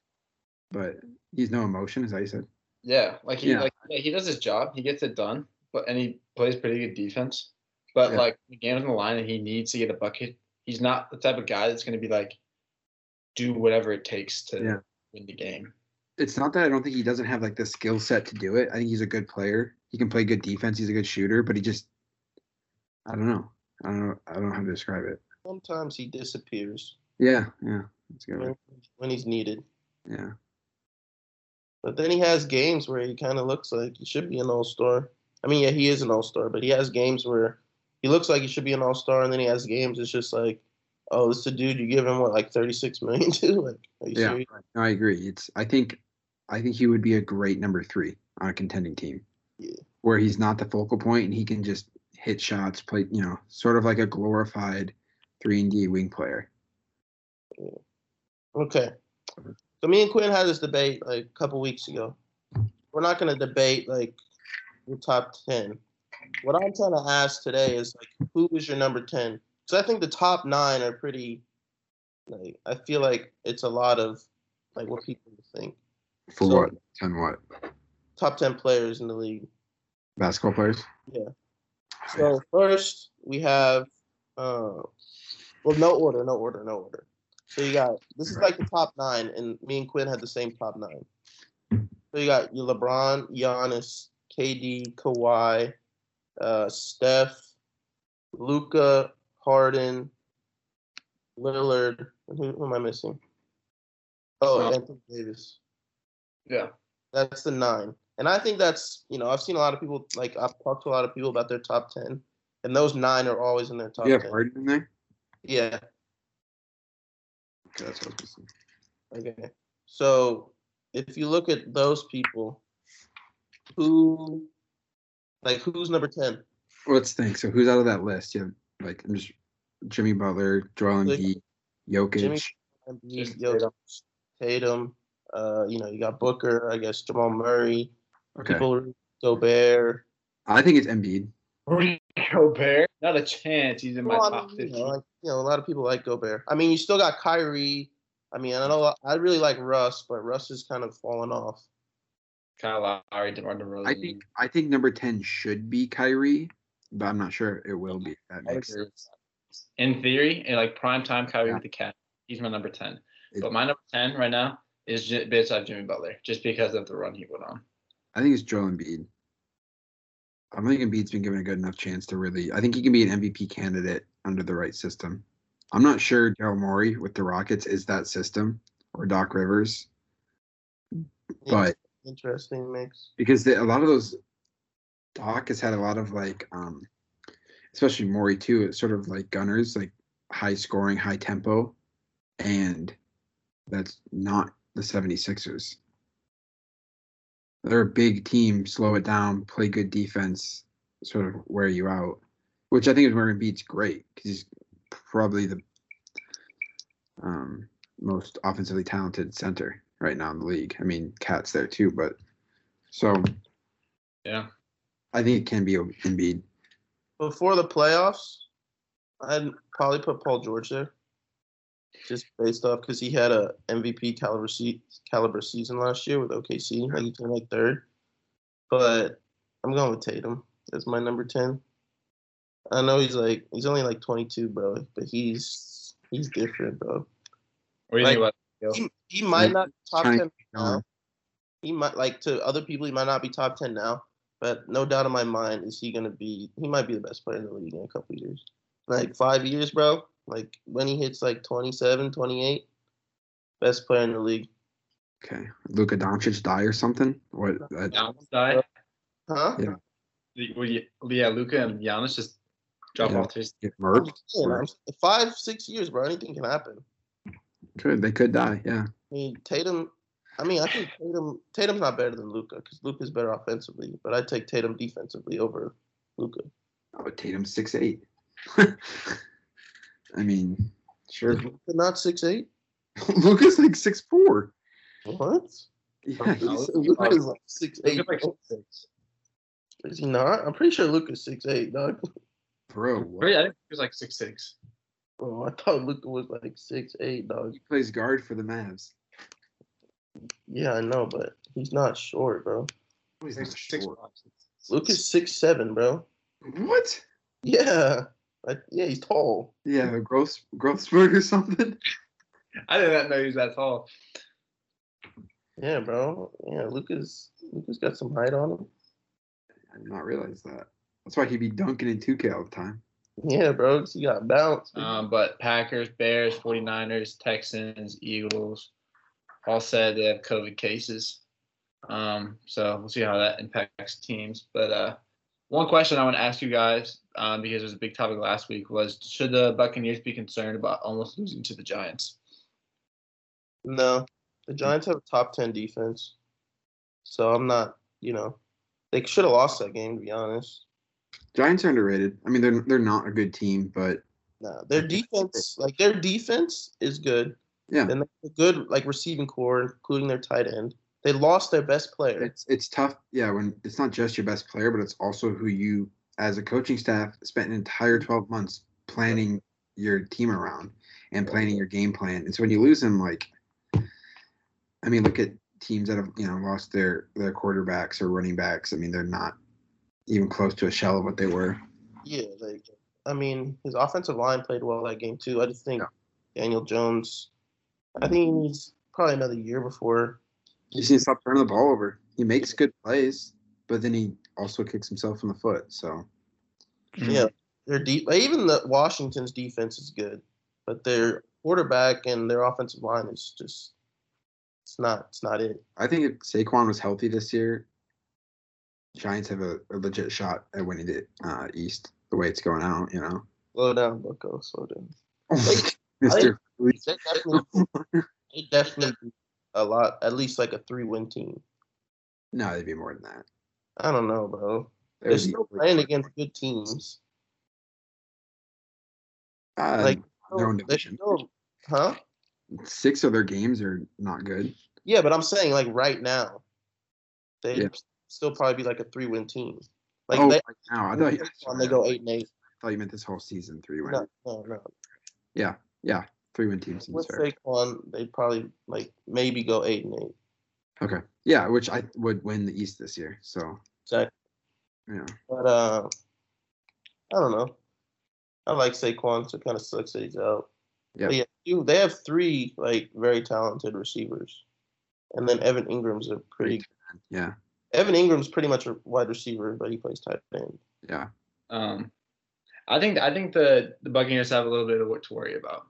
but he's no emotion, as I said. Yeah, like he Yeah. like yeah, he does his job, he gets it done, but and he plays pretty good defense. But Yeah. like the game's on the line and he needs to get a bucket. He's not the type of guy that's gonna be like do whatever it takes to Yeah. win the game. It's not that I don't think he doesn't have like the skill set to do it. I think he's a good player. He can play good defense. He's a good shooter, but he just, I don't know. I don't know. I don't know how to describe it. Sometimes he disappears Yeah, yeah, that's good. when, when he's needed. Yeah, But then he has games where he kind of looks like he should be an all star. I mean, yeah, he is an all star, but he has games where he looks like he should be an all star, and then he has games it's just like, oh, this is a dude you give him what like thirty six million to? Like, are you yeah. serious? No, I agree. It's. I think, I think he would be a great number three on a contending team. Yeah. Where he's not the focal point and he can just hit shots, play, you know, sort of like a glorified three and D wing player. Okay. So me and Quinn had this debate like a couple weeks ago. We're not going to debate like your top ten. What I'm trying to ask today is like, who is your number ten? Because I think the top nine are pretty. Like, I feel like it's a lot of like what people think. For So- what? Ten what? Top ten players in the league. Basketball players? Yeah. So first we have, uh, well, no order, no order, no order. So you got this is like the top nine, and me and Quinn had the same top nine. So you got your LeBron, Giannis, KD, Kawhi, uh, Steph, Luka, Harden, Lillard. Who, who am I missing? Oh, Uh, Anthony Davis. Yeah. That's the nine. And I think that's, you know, I've seen a lot of people, like, I've talked to a lot of people about their top 10, and those nine are always in their top you have 10. Harden in there? Yeah. Okay, that's what I was missing. Okay. So if you look at those people, who, like, who's number 10? Let's think. So who's out of that list? You have like I'm just Jimmy Butler, Joel Like, Embiid, Jokic. Jimmy- Embiid, Jokic, Tatum. Tatum. Uh, you know, you got Booker, I guess, Jamal Murray, okay. people, Gobert. I think it's Embiid. Rudy Gobert, not a chance. He's in my Well, I top mean, you, know, like, you know, a lot of people like Gobert. I mean, you still got Kyrie. I mean, I know I really like Russ, but Russ is kind of falling off. Kyle Lowry, DeMar DeRozan. I think I think number ten should be Kyrie, but I'm not sure it will be. That makes sense. In theory, in like prime time Kyrie Yeah. with the cat, he's my number ten. It- but my number ten right now is J- beside Jimmy Butler, just because of the run he went on. I think it's Joel Embiid. I don't think Embiid's been given a good enough chance to really. I think he can be an MVP candidate under the right system. I'm not sure Daryl Morey with the Rockets is that system or Doc Rivers, but Interesting mix. because the, a lot of those Doc has had a lot of like, um, especially Morey too. It's sort of like gunners, like high scoring, high tempo, and that's not the 76ers. they're a big team, slow it down, play good defense, sort of wear you out. Which I think is where Embiid's great because he's probably the um, most offensively talented center right now in the league. I mean, Cat's there too, but so Yeah. I think it can be Embiid. Before the playoffs, I'd probably put Paul George there, just based off because he had a MVP caliber se- caliber season last year with OKC. Like he came like third, but I'm going with Tatum as my number ten. I know he's like he's only like 22, bro, but he's he's different, bro. What do you Like- think about Yo. He, he might not be top to ten now. He might like to other people. He might not be top ten now, but no doubt in my mind is he gonna be. He might be the best player in the league in a couple years. Like five years, bro. Like when he hits like 27, 28, best player in the league. Okay, Luka Doncic die or something? What? That, Giannis die? Huh? Yeah. The- Will you, yeah, Luka and Giannis just drop Yeah. off to get I'm murked? just five, six years, bro. Anything can happen. Could they could die? Yeah. I mean, Tatum. I mean, I think Tatum. Tatum's not better than Luka because Luka's better offensively, but I take Tatum defensively over Luka. Oh, Tatum's six eight. I mean, sure. Not six eight. Luka's like six four. What? Yeah, oh, he's, Luka is like six eight. Like. Is he not? I'm pretty sure Luka's six eight, dog. bro. what? Really? I think he was like six six. Oh, I thought Luka was like six eight, dog. He plays guard for the Mavs. Yeah, I know, but he's not short, bro. Oh, he's Six, not six, short. Luka's six seven, bro. What? Yeah, I, yeah, he's tall. Yeah, a growth growth spurt or something. I did not know he was that tall. Yeah, bro. Yeah, Luka's Luka's got some height on him. I did not realize that. That's why he'd be dunking in 2K all the time. Yeah, bro. 'cause He got bounce. Um, but Packers, Bears, 49ers, Texans, Eagles, all said they have COVID cases. Um, so we'll see how that impacts teams. But uh, one question I want to ask you guys, um, because it was a big topic last week, was should the Buccaneers be concerned about almost losing to the Giants? No, the Giants have a top ten defense, so I'm not. You know, they should have lost that game to be honest. Giants are underrated. I mean, they're they're not a good team, but No, their defense, like their defense, is good. Yeah. and they good like receiving core, including their tight end. They lost their best player. it's it's tough. Yeah, when it's not just your best player, but it's also who you, as a coaching staff, spent an entire 12 months planning your team around and planning your game plan. And so when you lose them, like, I mean, look at teams that have you know lost their their quarterbacks or running backs. I mean, they're not even close to a shell of what they were. Yeah, like I mean, his offensive line played well that game too. I just think Daniel Jones. I think he needs probably another year before. You see, stop turning the ball over. He makes good plays, but then he also kicks himself in the foot. So mm-hmm. Yeah, they're deep. Even the Washington's defense is good, but their quarterback and their offensive line is just. It's not. It's not it. I think if Saquon was healthy this year, Giants have a, a legit shot at winning the uh, East. The way it's going out, you know. Slow down, Bucko. Slow down. Mister, They definitely, they definitely a lot. At least like a three-win team. no, they'd be more than that. I don't know, bro. They They're still playing against good teams. uh, like their own division. still- huh? six of their games are not good. Yeah, but I'm saying like right now, they Yeah. Still probably be like a three-win team. Like oh, they, right now I thought you, when they go eight and eight. I thought you meant this whole season three win. No, no, no. Yeah, three win team seems With fair. Saquon, they'd probably like maybe go eight and eight. Okay, yeah, which I would win the East this year. So So, yeah, but uh, I don't know. I like Saquon, so it kind of sucks that he's out. Yeah. But yeah, dude, they have three like very talented receivers, and then Evan Engram's a pretty. yeah, Evan Engram's pretty much a wide receiver, but he plays tight end. yeah. Um, I think I think the the Buccaneers have a little bit of what to worry about.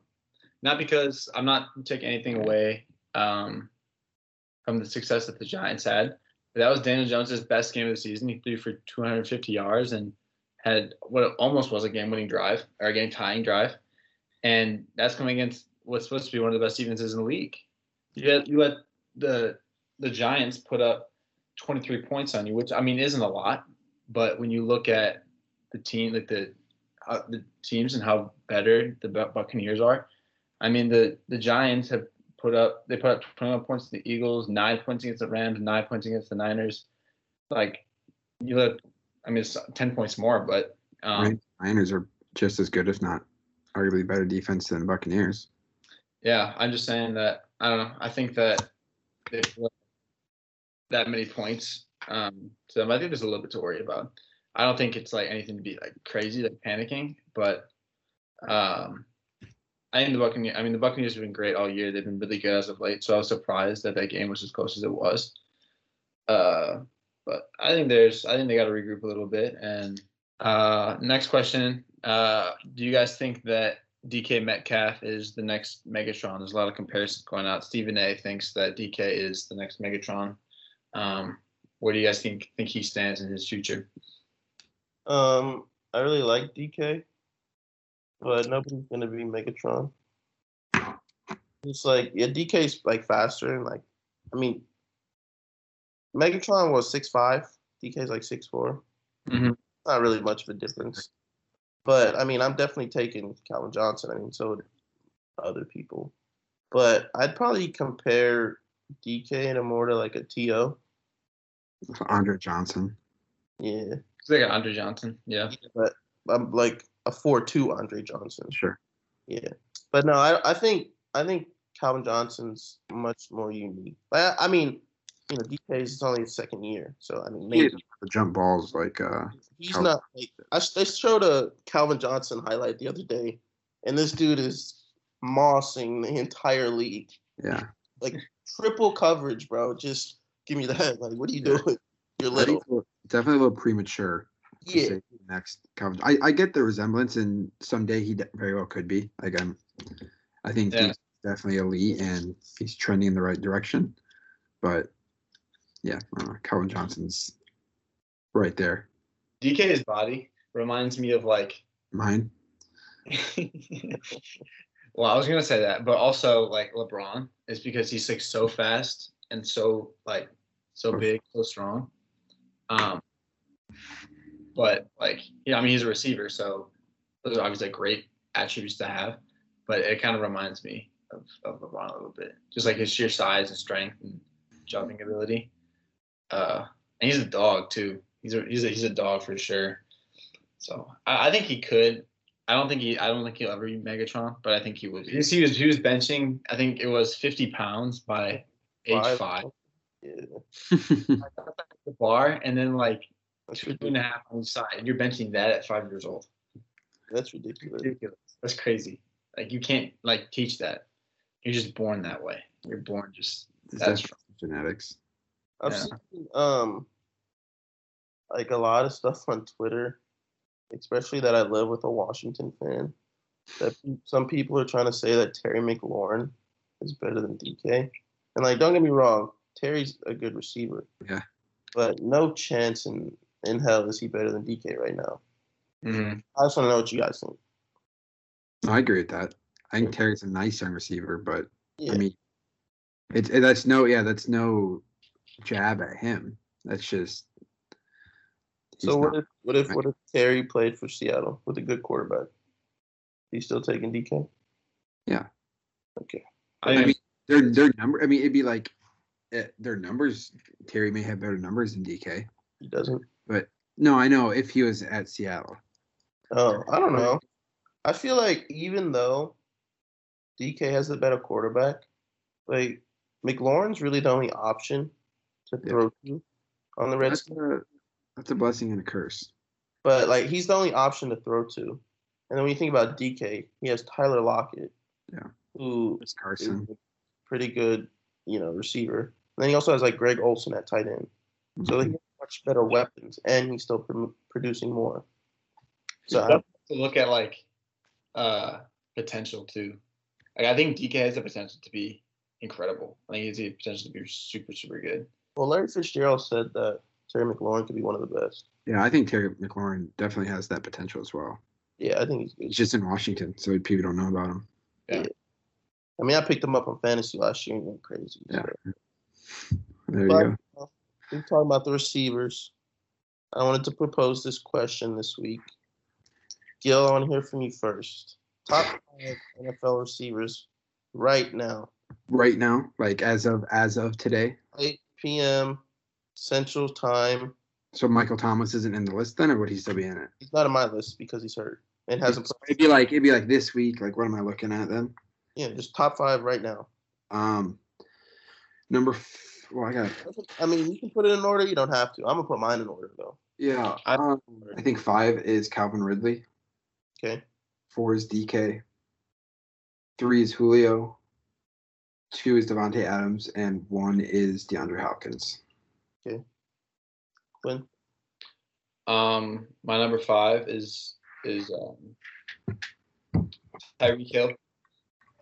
Not because I'm not taking anything away um, from the success that the Giants had. But that was Daniel Jones' best game of the season. He threw for 250 yards and had what almost was a game-winning drive or a game-tying drive, and that's coming against what's supposed to be one of the best defenses in the league. You let you let the the Giants put up 23 points on you, which I mean isn't a lot, but when you look at the team, like the uh, the teams and how better the Buccaneers are, I mean the the Giants have put up they put up 21 points to the Eagles, nine points against the Rams, nine points against the Niners. Like you look, I mean it's 10 points more, but um. Niners are just as good, if not arguably better defense than the Buccaneers. Yeah, I'm just saying that I don't know. I think that they that many points. Um, so I think there's a little bit to worry about. I don't think it's like anything to be like crazy, like panicking, but um, I think the Buccaneers. I mean, the Buccaneers have been great all year. They've been really good as of late. So I was surprised that that game was as close as it was. Uh, but I think there's. I think they got to regroup a little bit. And uh, next question: uh, Do you guys think that DK Metcalf is the next Megatron? There's a lot of comparisons going out. Stephen A. thinks that DK is the next Megatron. Um, where do you guys think think he stands in his future? Um, I really like DK, but nobody's gonna be Megatron. It's like yeah, DK's like faster and like, I mean, Megatron was six five. DK's like six four. Mm-hmm. Not really much of a difference. But I mean, I'm definitely taking Calvin Johnson. I mean, so other people. But I'd probably compare DK and a more to like a TO. Andre Johnson. Yeah. It's like Andre Johnson. Yeah. But I'm like a four-two Andre Johnson. Sure. Yeah. But no, I I think I think Calvin Johnson's much more unique. I, I mean, you know, DK is only his second year, so I mean, maybe the jump balls like uh. He's Calvin. not. Like, I they showed a Calvin Johnson highlight the other day, and this dude is mossing the entire league. Yeah. Like triple coverage, bro. Just give me that. Like, what are you doing? You're little. Definitely a little premature. Yeah. Next Calvin. I, I get the resemblance, and someday he very well could be. Like I'm, I think yeah. he's definitely elite, and he's trending in the right direction. But yeah, uh, Calvin Johnson's right there. DK's body reminds me of like mine. well, I was gonna say that, but also like LeBron is because he's like so fast and so like so big, so strong. Um, but like yeah, I mean he's a receiver, so those are obviously great attributes to have. But it kind of reminds me of, of LeBron a little bit, just like his sheer size and strength and jumping ability. Uh, and he's a dog too. He's a he's a he's a dog for sure. So I, I think he could. I don't think he I don't think he'll ever be Megatron, but I think he would. He was he was benching. I think it was 50 pounds by age five. five. Yeah. the bar, and then like That's two ridiculous. and a half on each side, and you're benching that at five years old. That's ridiculous. ridiculous. That's crazy. Like you can't like teach that. You're just born that way. You're born just that's genetics. I've yeah. seen um like a lot of stuff on Twitter, especially that I live with a Washington fan. That some people are trying to say that Terry McLaurin is better than DK, and like don't get me wrong, Terry's a good receiver. Yeah. But no chance in in hell is he better than DK right now. Mm-hmm. I just want to know what you guys think. I agree with that. I think Terry's a nice young receiver, but yeah. I mean, it's it, that's no yeah that's no jab at him. That's just. So what if what if what if Terry played for Seattle with a good quarterback? He's still taking DK. Yeah. Okay. I, I mean, their their number. I mean, it'd be like uh, their numbers. Terry may have better numbers than DK. He doesn't. But no, I know if he was at Seattle. Oh, I don't know. I feel like even though DK has the better quarterback, like McLaurin's really the only option to yeah. throw to on the Redskins. That's, that's a blessing and a curse. But like he's the only option to throw to. And then when you think about DK, he has Tyler Lockett. Yeah. Who it's Carson. pretty good, you know, receiver. And then he also has like Greg Olsen at tight end. Mm-hmm. So he has much better weapons, and he's still pr- producing more. So to look at like uh potential too. Like I think DK has the potential to be incredible. I think he has the potential to be super super good. Well, Larry Fitzgerald said that Terry McLaurin could be one of the best. Yeah, I think Terry McLaurin definitely has that potential as well. Yeah, I think he's good. He's just in Washington, so people don't know about him. Yeah. yeah. I mean, I picked him up on fantasy last year and went crazy. Yeah. So. There you but, go. Uh, we're talking about the receivers. I wanted to propose this question this week. Gil, I want to hear from you first. Top five NFL receivers right now. Right now, like as of as of today. 8 p.m. Central Time. So Michael Thomas isn't in the list then, or would he still be in it? He's not on my list because he's hurt and hasn't played. It'd be like it'd be like this week. Like what am I looking at then? Yeah, just top five right now. Um, number. F- well, I got. I mean, you can put it in order. You don't have to. I'm gonna put mine in order though. Yeah, I- um, I think five is Calvin Ridley. Okay. Four is DK. Three is Julio. Two is Davante Adams, and one is DeAndre Hopkins. Quinn. Um, my number five is is um, Tyreek Hill.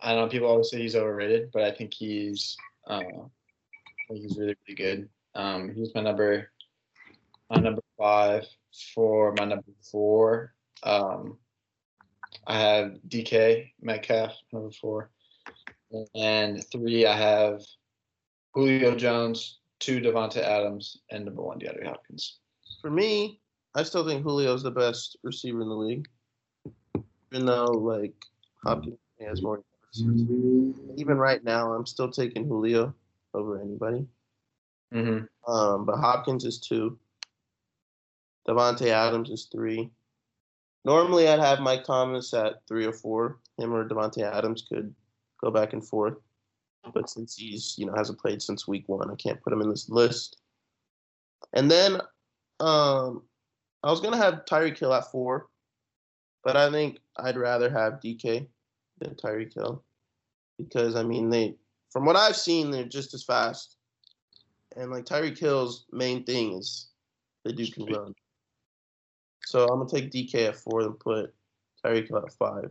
I know people always say he's overrated, but I think he's uh, I think he's really really good. Um, he's my number my number five for my number four. Um, I have DK Metcalf number four, and three I have Julio Jones, two Devonta Adams, and number one DeAndre Hopkins. For me, I still think Julio's the best receiver in the league. Even though like Hopkins has more. Even right now, I'm still taking Julio over anybody. Mm-hmm. Um, but Hopkins is two. Davante Adams is three. Normally, I'd have Mike Thomas at three or four. Him or Davante Adams could go back and forth. But since he's you know hasn't played since week one, I can't put him in this list. And then, um, I was gonna have Tyreek Hill at four, but I think I'd rather have DK than Tyreek Hill because I mean they, from what I've seen, they're just as fast. And like Tyreek Hill's main thing is the dude can run. So I'm gonna take DK at four and put Tyreek Hill at five.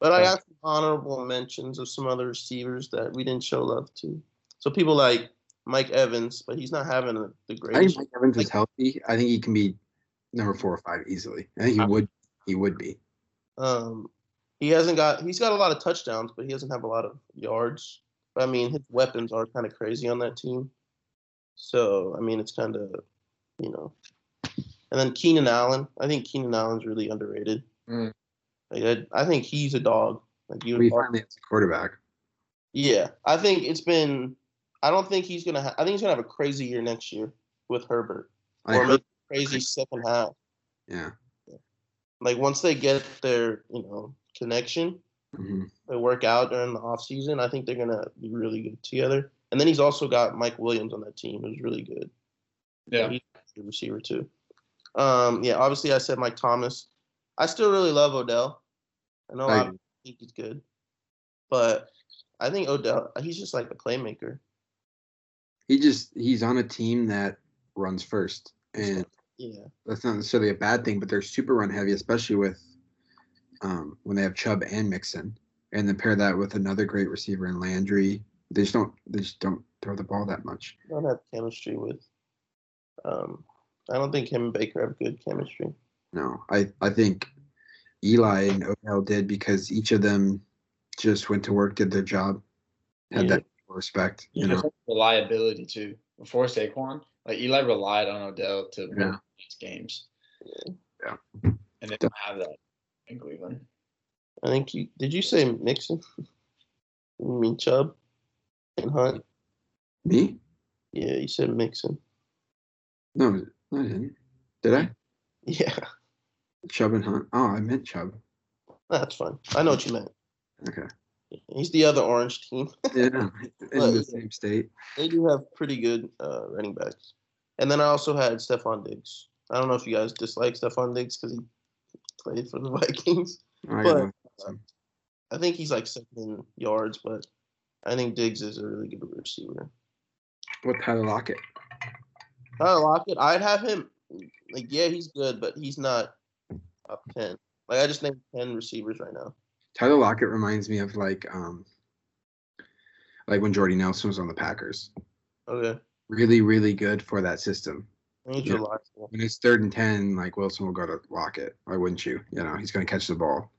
But I got some honorable mentions of some other receivers that we didn't show love to. So people like Mike Evans, but he's not having a, the I think greatest. Mike Evans is healthy. I think he can be number four or five easily. I think he would. He would be. Um, he hasn't got. He's got a lot of touchdowns, but he doesn't have a lot of yards. But I mean, his weapons are kind of crazy on that team. So I mean, it's kind of, you know. And then Keenan Allen. I think Keenan Allen's really underrated. Mm. Like, I, I think he's a dog. Like you. We finally has a quarterback. Yeah, I think it's been. I don't think he's gonna. Ha- I think he's gonna have a crazy year next year with Herbert, I or heard, maybe crazy second half. yeah. Like once they get their, you know, connection, hmm they work out during the off season. I think they're gonna be really good together. And then he's also got Mike Williams on that team, who's really good. Yeah. He's a good receiver too. Um, yeah, obviously I said Mike Thomas. I still really love Odell. I know I I agree. think he's good, but I think Odell, he's just like a playmaker. He just he's on a team that runs first, and Yeah, that's not necessarily a bad thing. But they're super run heavy, especially with um, when they have Chubb and Mixon, and then pair that with another great receiver in Landry. They just don't. They just don't throw the ball that much. I don't have chemistry with. Um, I don't think him and Baker have good chemistry. No, I I think Eli and Odell did because each of them just went to work, did their job, had Yeah. that respect. You know, reliability too. Before Saquon, like Eli relied on Odell to win these games. Yeah. And they don't have that in Cleveland. I think you did. You say Mixon? You mean Chubb and Hunt? me? Yeah, you said Mixon. No, I didn't. Did I? Yeah, Chubb and Hunt. Oh, I meant Chubb. that's fine. I know what you meant. Okay. He's the other orange team. Yeah, in the same state. they do have pretty good uh, running backs. And then I also had Stefon Diggs. I don't know if you guys dislike Stefon Diggs because he played for the Vikings. I But- got some. I think he's like second in yards, but I think Diggs is a really good receiver. What Tyler Lockett? Tyler Lockett, I'd have him. Like, yeah, he's good, but he's not top ten. Like, I just named ten receivers right now. Tyler Lockett reminds me of like um like when Jordy Nelson was on the Packers. Okay, Really, really good for that system. I think he's Yeah. When it's third and ten, like Wilson will go to Lockett. Why wouldn't you? You know, he's gonna catch the ball.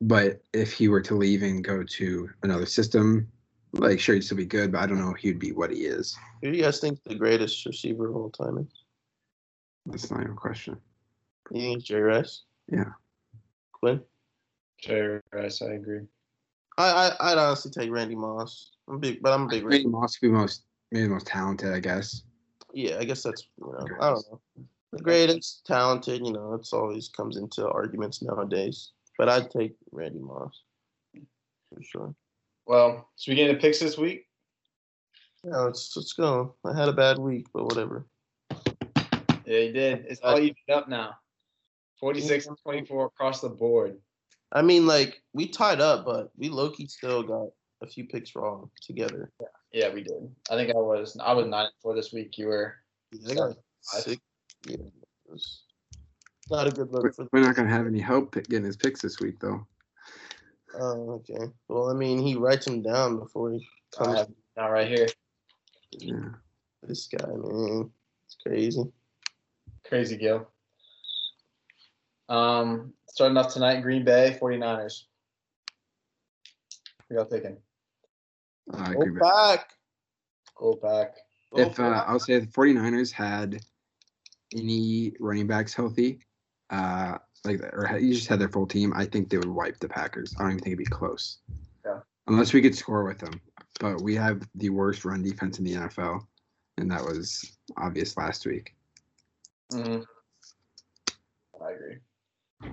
But if he were to leave and go to another system, Like, sure, he'd still be good, but I don't know if he'd be what he is. Who do you guys think the greatest receiver of all time is? That's not your question. You think it's Jerry Rice? Yeah. Quinn? Jerry Rice, I agree. I, I I'd honestly take Randy Moss. I'm big, but I'm a big. Randy Moss could be most maybe the most talented, I guess. Yeah, I guess that's you know I don't know. The greatest, talented, you know, it's always comes into arguments nowadays. But I'd take Randy Moss for sure. Well, should we get into picks this week? Yeah, let's let's go. I had a bad week, but whatever. Yeah, you did. It's all evened up now. 46 and 24 across the board. I mean, like we tied up, but we low key still got a few picks wrong together. Yeah, yeah we did. I think I was I was nine and four this week. You were Yeah, I got Yeah, not a good We're, look for. we're not gonna have any help getting his picks this week, though. Oh, okay. Well, I mean, he writes them down before he I comes. have now right here. Yeah. This guy, man, it's crazy. Crazy Gil. Um, starting off tonight, Green Bay 49ers. We got taking. I Go back. Go back. Go If uh. I'll say the 49ers had any running backs healthy, uh, like or you just had their full team, I think they would wipe the Packers. I don't even think it'd be close. Yeah. Unless we could score with them, but we have the worst run defense in the NFL, and that was obvious last week. Mhm. I agree.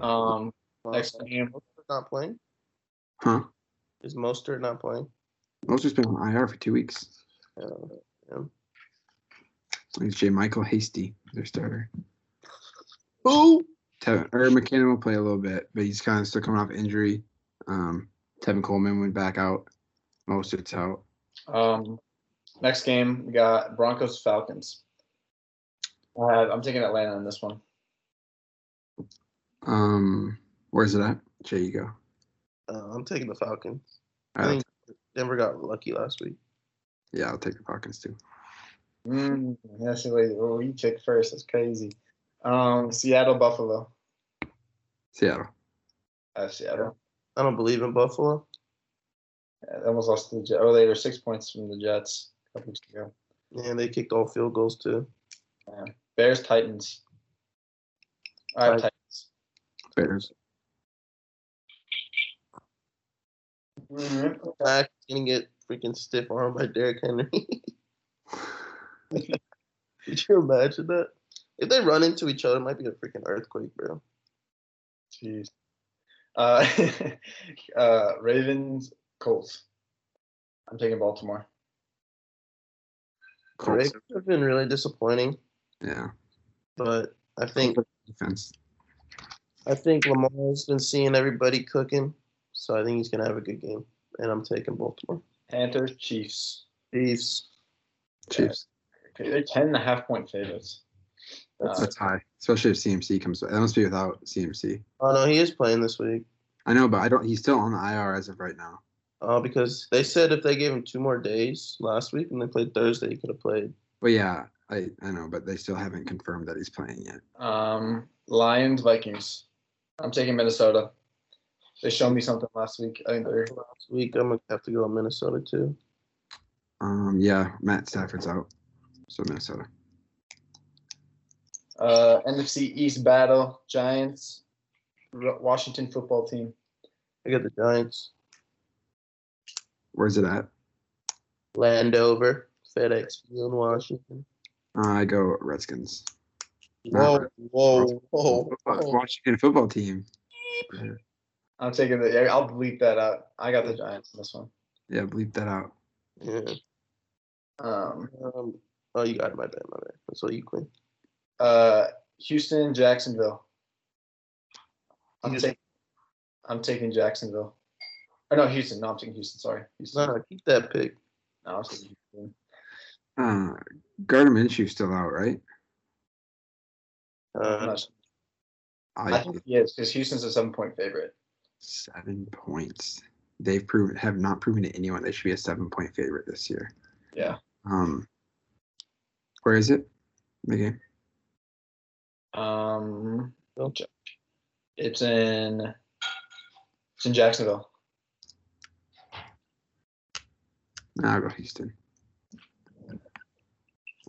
Um, next Mostert game. not playing. Huh? Is Mostert not playing? Mostert's been on IR for two weeks. Uh, yeah. It's JaMycal Hasty, their starter. Who? Tevin, or McKinnon will play a little bit, but he's kind of still coming off injury. Um, Tevin Coleman went back out. Mostert's out. Um, next game we got Broncos Falcons. Uh, I'm taking Atlanta in this one. Um, where's it at? Jay, you go. Uh, I'm taking the Falcons. I I'll think Denver got lucky last week. Yeah, I'll take the Falcons too. Mm, that's the way. Oh, you picked first. That's crazy. Um, Seattle Buffalo. Seattle. I have Seattle. I don't believe in Buffalo. Yeah, they almost lost to the Jets. Oh, they were six points from the Jets a couple weeks ago. And they kicked all field goals too. Bears Titans. All right, Titans. Bears. Mhm. Back gonna get freaking stiff arm by Derrick Henry. Could you imagine that? If they run into each other, it might be a freaking earthquake, bro. Jeez. Uh, uh, Ravens Colts. I'm taking Baltimore. The Colts. Ravens have been really disappointing, Yeah. but I think Defense. I think Lamar's been seeing everybody cooking, so I think he's gonna have a good game. And I'm taking Baltimore. Panthers Chiefs. Chiefs. Chiefs. Okay, they're 10 and a half point favorites. That's, Uh, That's high, especially if CMC comes. That must be without CMC. oh no, he is playing this week. I know, but I don't. He's still on the IR as of right now. Uh, because they said if they gave him two more days last week and they played Thursday, he could have played. But yeah, I I know, but they still haven't confirmed that he's playing yet. Um, Lions Vikings. I'm taking Minnesota. They showed me something last week. I think they're Last week, I'm gonna have to go to Minnesota too. Um, yeah, Matt Stafford's out, so Minnesota. uh, NFC East battle. Giants. Washington football team. I got the Giants. Where's it at? Landover, FedEx Field, Washington. Uh, I go Redskins. Whoa, Not whoa, whoa, Football- whoa. Washington football team. I'm taking the. yeah, I'll bleep that out. I got the Giants in this one. Yeah, bleep that out. Yeah. Um, Um, oh, you got it. My bad. My bad. That's all you, Quinn. uh, Houston, Jacksonville. I'm Houston. taking. I'm taking Jacksonville. Or no, Houston. No, I'm taking Houston. Sorry, Houston. No, no, keep that pick. No, I was taking Houston. Uh, Gardner Minshew's still out, right? I'm Uh. I I think yes, because Houston's a seven point favorite. seven points. They've proven have not proven to anyone they should be a seven point favorite this year. Yeah. Um, where is it? The game. Um, Well. it's in. It's in Jacksonville. Nah, I'll go Houston.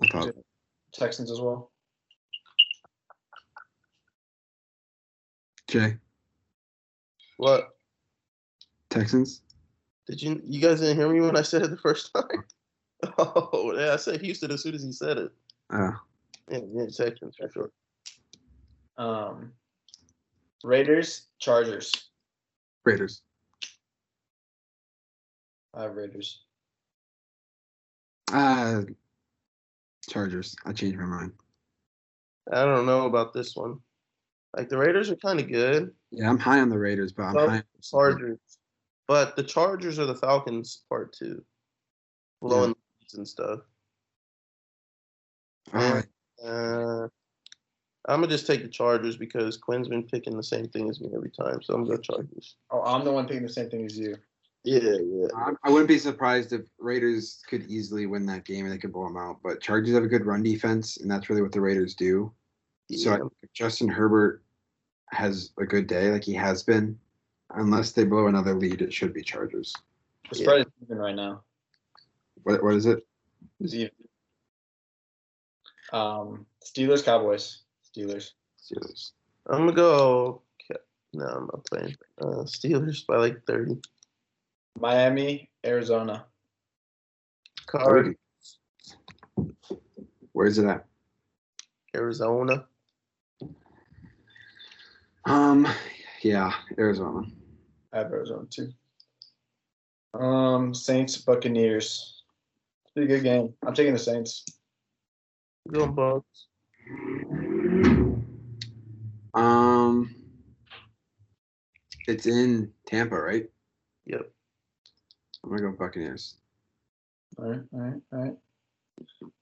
I thought Texans as well. Jay What? Texans. Did you you guys didn't hear me when I said it the first time? Oh yeah, I said Houston as soon as he said it. Uh, Yeah, yeah, Texans for sure. Um, Raiders, Chargers. Raiders. I have Raiders. Uh, Chargers. I changed my mind. I don't know about this one. Like the Raiders are kind of good. Yeah, I'm high on the Raiders, but I'm Well, high. on the Chargers, but the Chargers are the Falcons part two, blowing leads and stuff. All right. Uh, I'm gonna just take the Chargers because Quinn's been picking the same thing as me every time, so I'm gonna go Chargers. Oh, I'm the one thinking the same thing as you. Yeah, yeah. I, I wouldn't be surprised if Raiders could easily win that game and they could blow them out. But Chargers have a good run defense, and that's really what the Raiders do. So yeah. if Justin Herbert has a good day, like he has been, unless they blow another lead, it should be Chargers. The Yeah. spread is even right now. What what is it? It's even. Um, Steelers, Cowboys. Steelers. Steelers. I'm gonna go. Ca- No, I'm not playing. Uh, Steelers by like 30. Miami, Arizona. Card Where's it at? Arizona. Um, yeah, Arizona. I have Arizona too. Um, Saints, Buccaneers. It's a pretty good game. I'm taking the Saints. Going Bucks. Um, it's in Tampa, right? Yep. I'm gonna go Buccaneers. All right, all right, all right.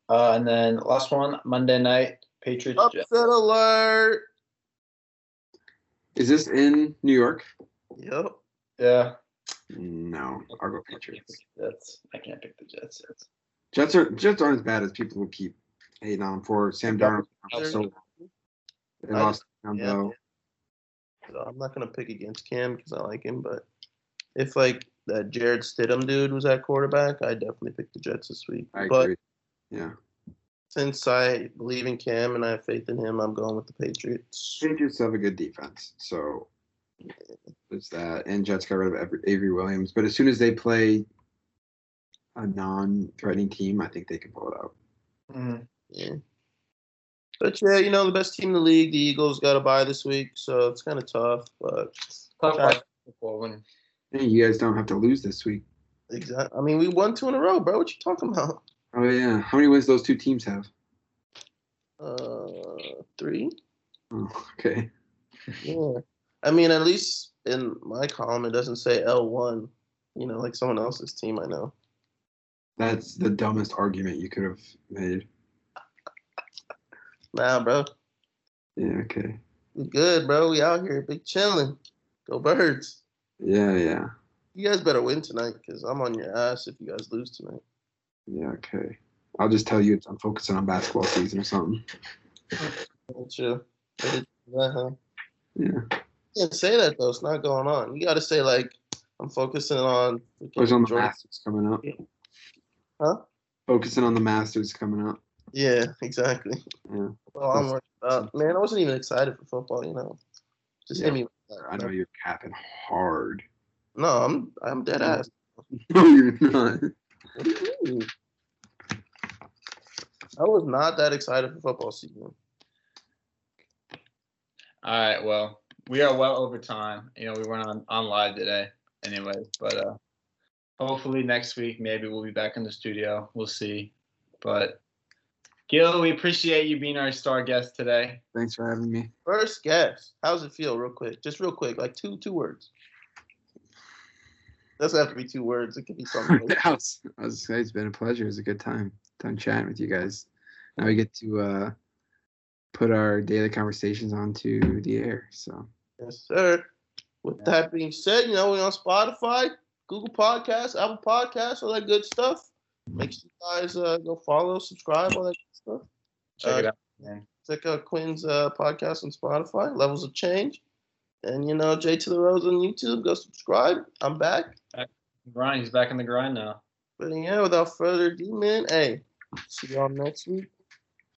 Uh, and then last one, Monday night, Patriots. Jets. Upset alert. Is this in New York? Yep. Yeah. No, I'll go Patriots. Jets. I can't pick the Jets. Jets. Jets are Jets aren't as bad as people will keep hating on 'em for. Sam Darnold. So they I lost Yeah, Campbell. So I'm not gonna pick against Cam because I like him, but if like that Jarrett Stidham dude was at quarterback, I definitely pick the Jets this week. I but agree. Yeah, since I believe in Cam and I have faith in him, I'm going with the Patriots. Patriots have a good defense, so there's that. And Jets got rid of Avery, Avery Williams, but as soon as they play a non-threatening team, I think they can pull it out. Mhm. Yeah. But yeah, you know the best team in the league, the Eagles, got a bye this week, so it's kind of tough. But Talk Sorry. football Hey, you guys don't have to lose this week. exactly, I mean, we won two in a row, bro. What you talking about? Oh yeah, how many wins those two teams have? Uh, three. Oh, okay. Yeah. I mean, at least in my column, it doesn't say L1, you know, like someone else's team I know. That's the dumbest argument you could have made. Nah, bro. Yeah, okay. We good, bro. We out here, big chilling. Go birds. Yeah, yeah. You guys better win tonight because I'm on your ass if you guys lose tonight. Yeah, okay. I'll just tell you I'm focusing on basketball season or something. Ain't you? Better do that, huh? Yeah. You can't say that, though. It's not going on. You got to say, like, I'm focusing on. Focusing oh, on the Jordan- Masters coming up. Huh? Focusing on the Masters coming up. Yeah, exactly. Yeah. Well, I'm worried about. Man, I wasn't even excited for football, you know. Just hit me. with that, I know you're capping hard. No, I'm I'm dead ass. No, you're not. What do you mean? I was not that excited for football season. All right. Well, we are well over time. You know, we weren't on, on live today anyway, but uh hopefully next week maybe we'll be back in the studio. We'll see. But Gil, we appreciate you being our star guest today. Thanks for having me. First guess. How's it feel, real quick? Just real quick, like two two words. Doesn't have to be two words. It could be something. I was, I was say it's been a pleasure. It was a good time. Time chatting with you guys. Now we get to uh, put our daily conversations onto the air. So yes, sir. With that being said, you know we're on Spotify, Google Podcasts, Apple Podcasts, all that good stuff. Make sure you guys uh, go follow, subscribe, all that good stuff. Check Uh, it out, man. check out Quinn's uh, podcast on Spotify, Levels of Change. And, you know, J to the Rose on YouTube. Go subscribe. I'm back. Grind. He's back in the grind now. But yeah, without further ado, man, hey, see y'all next week.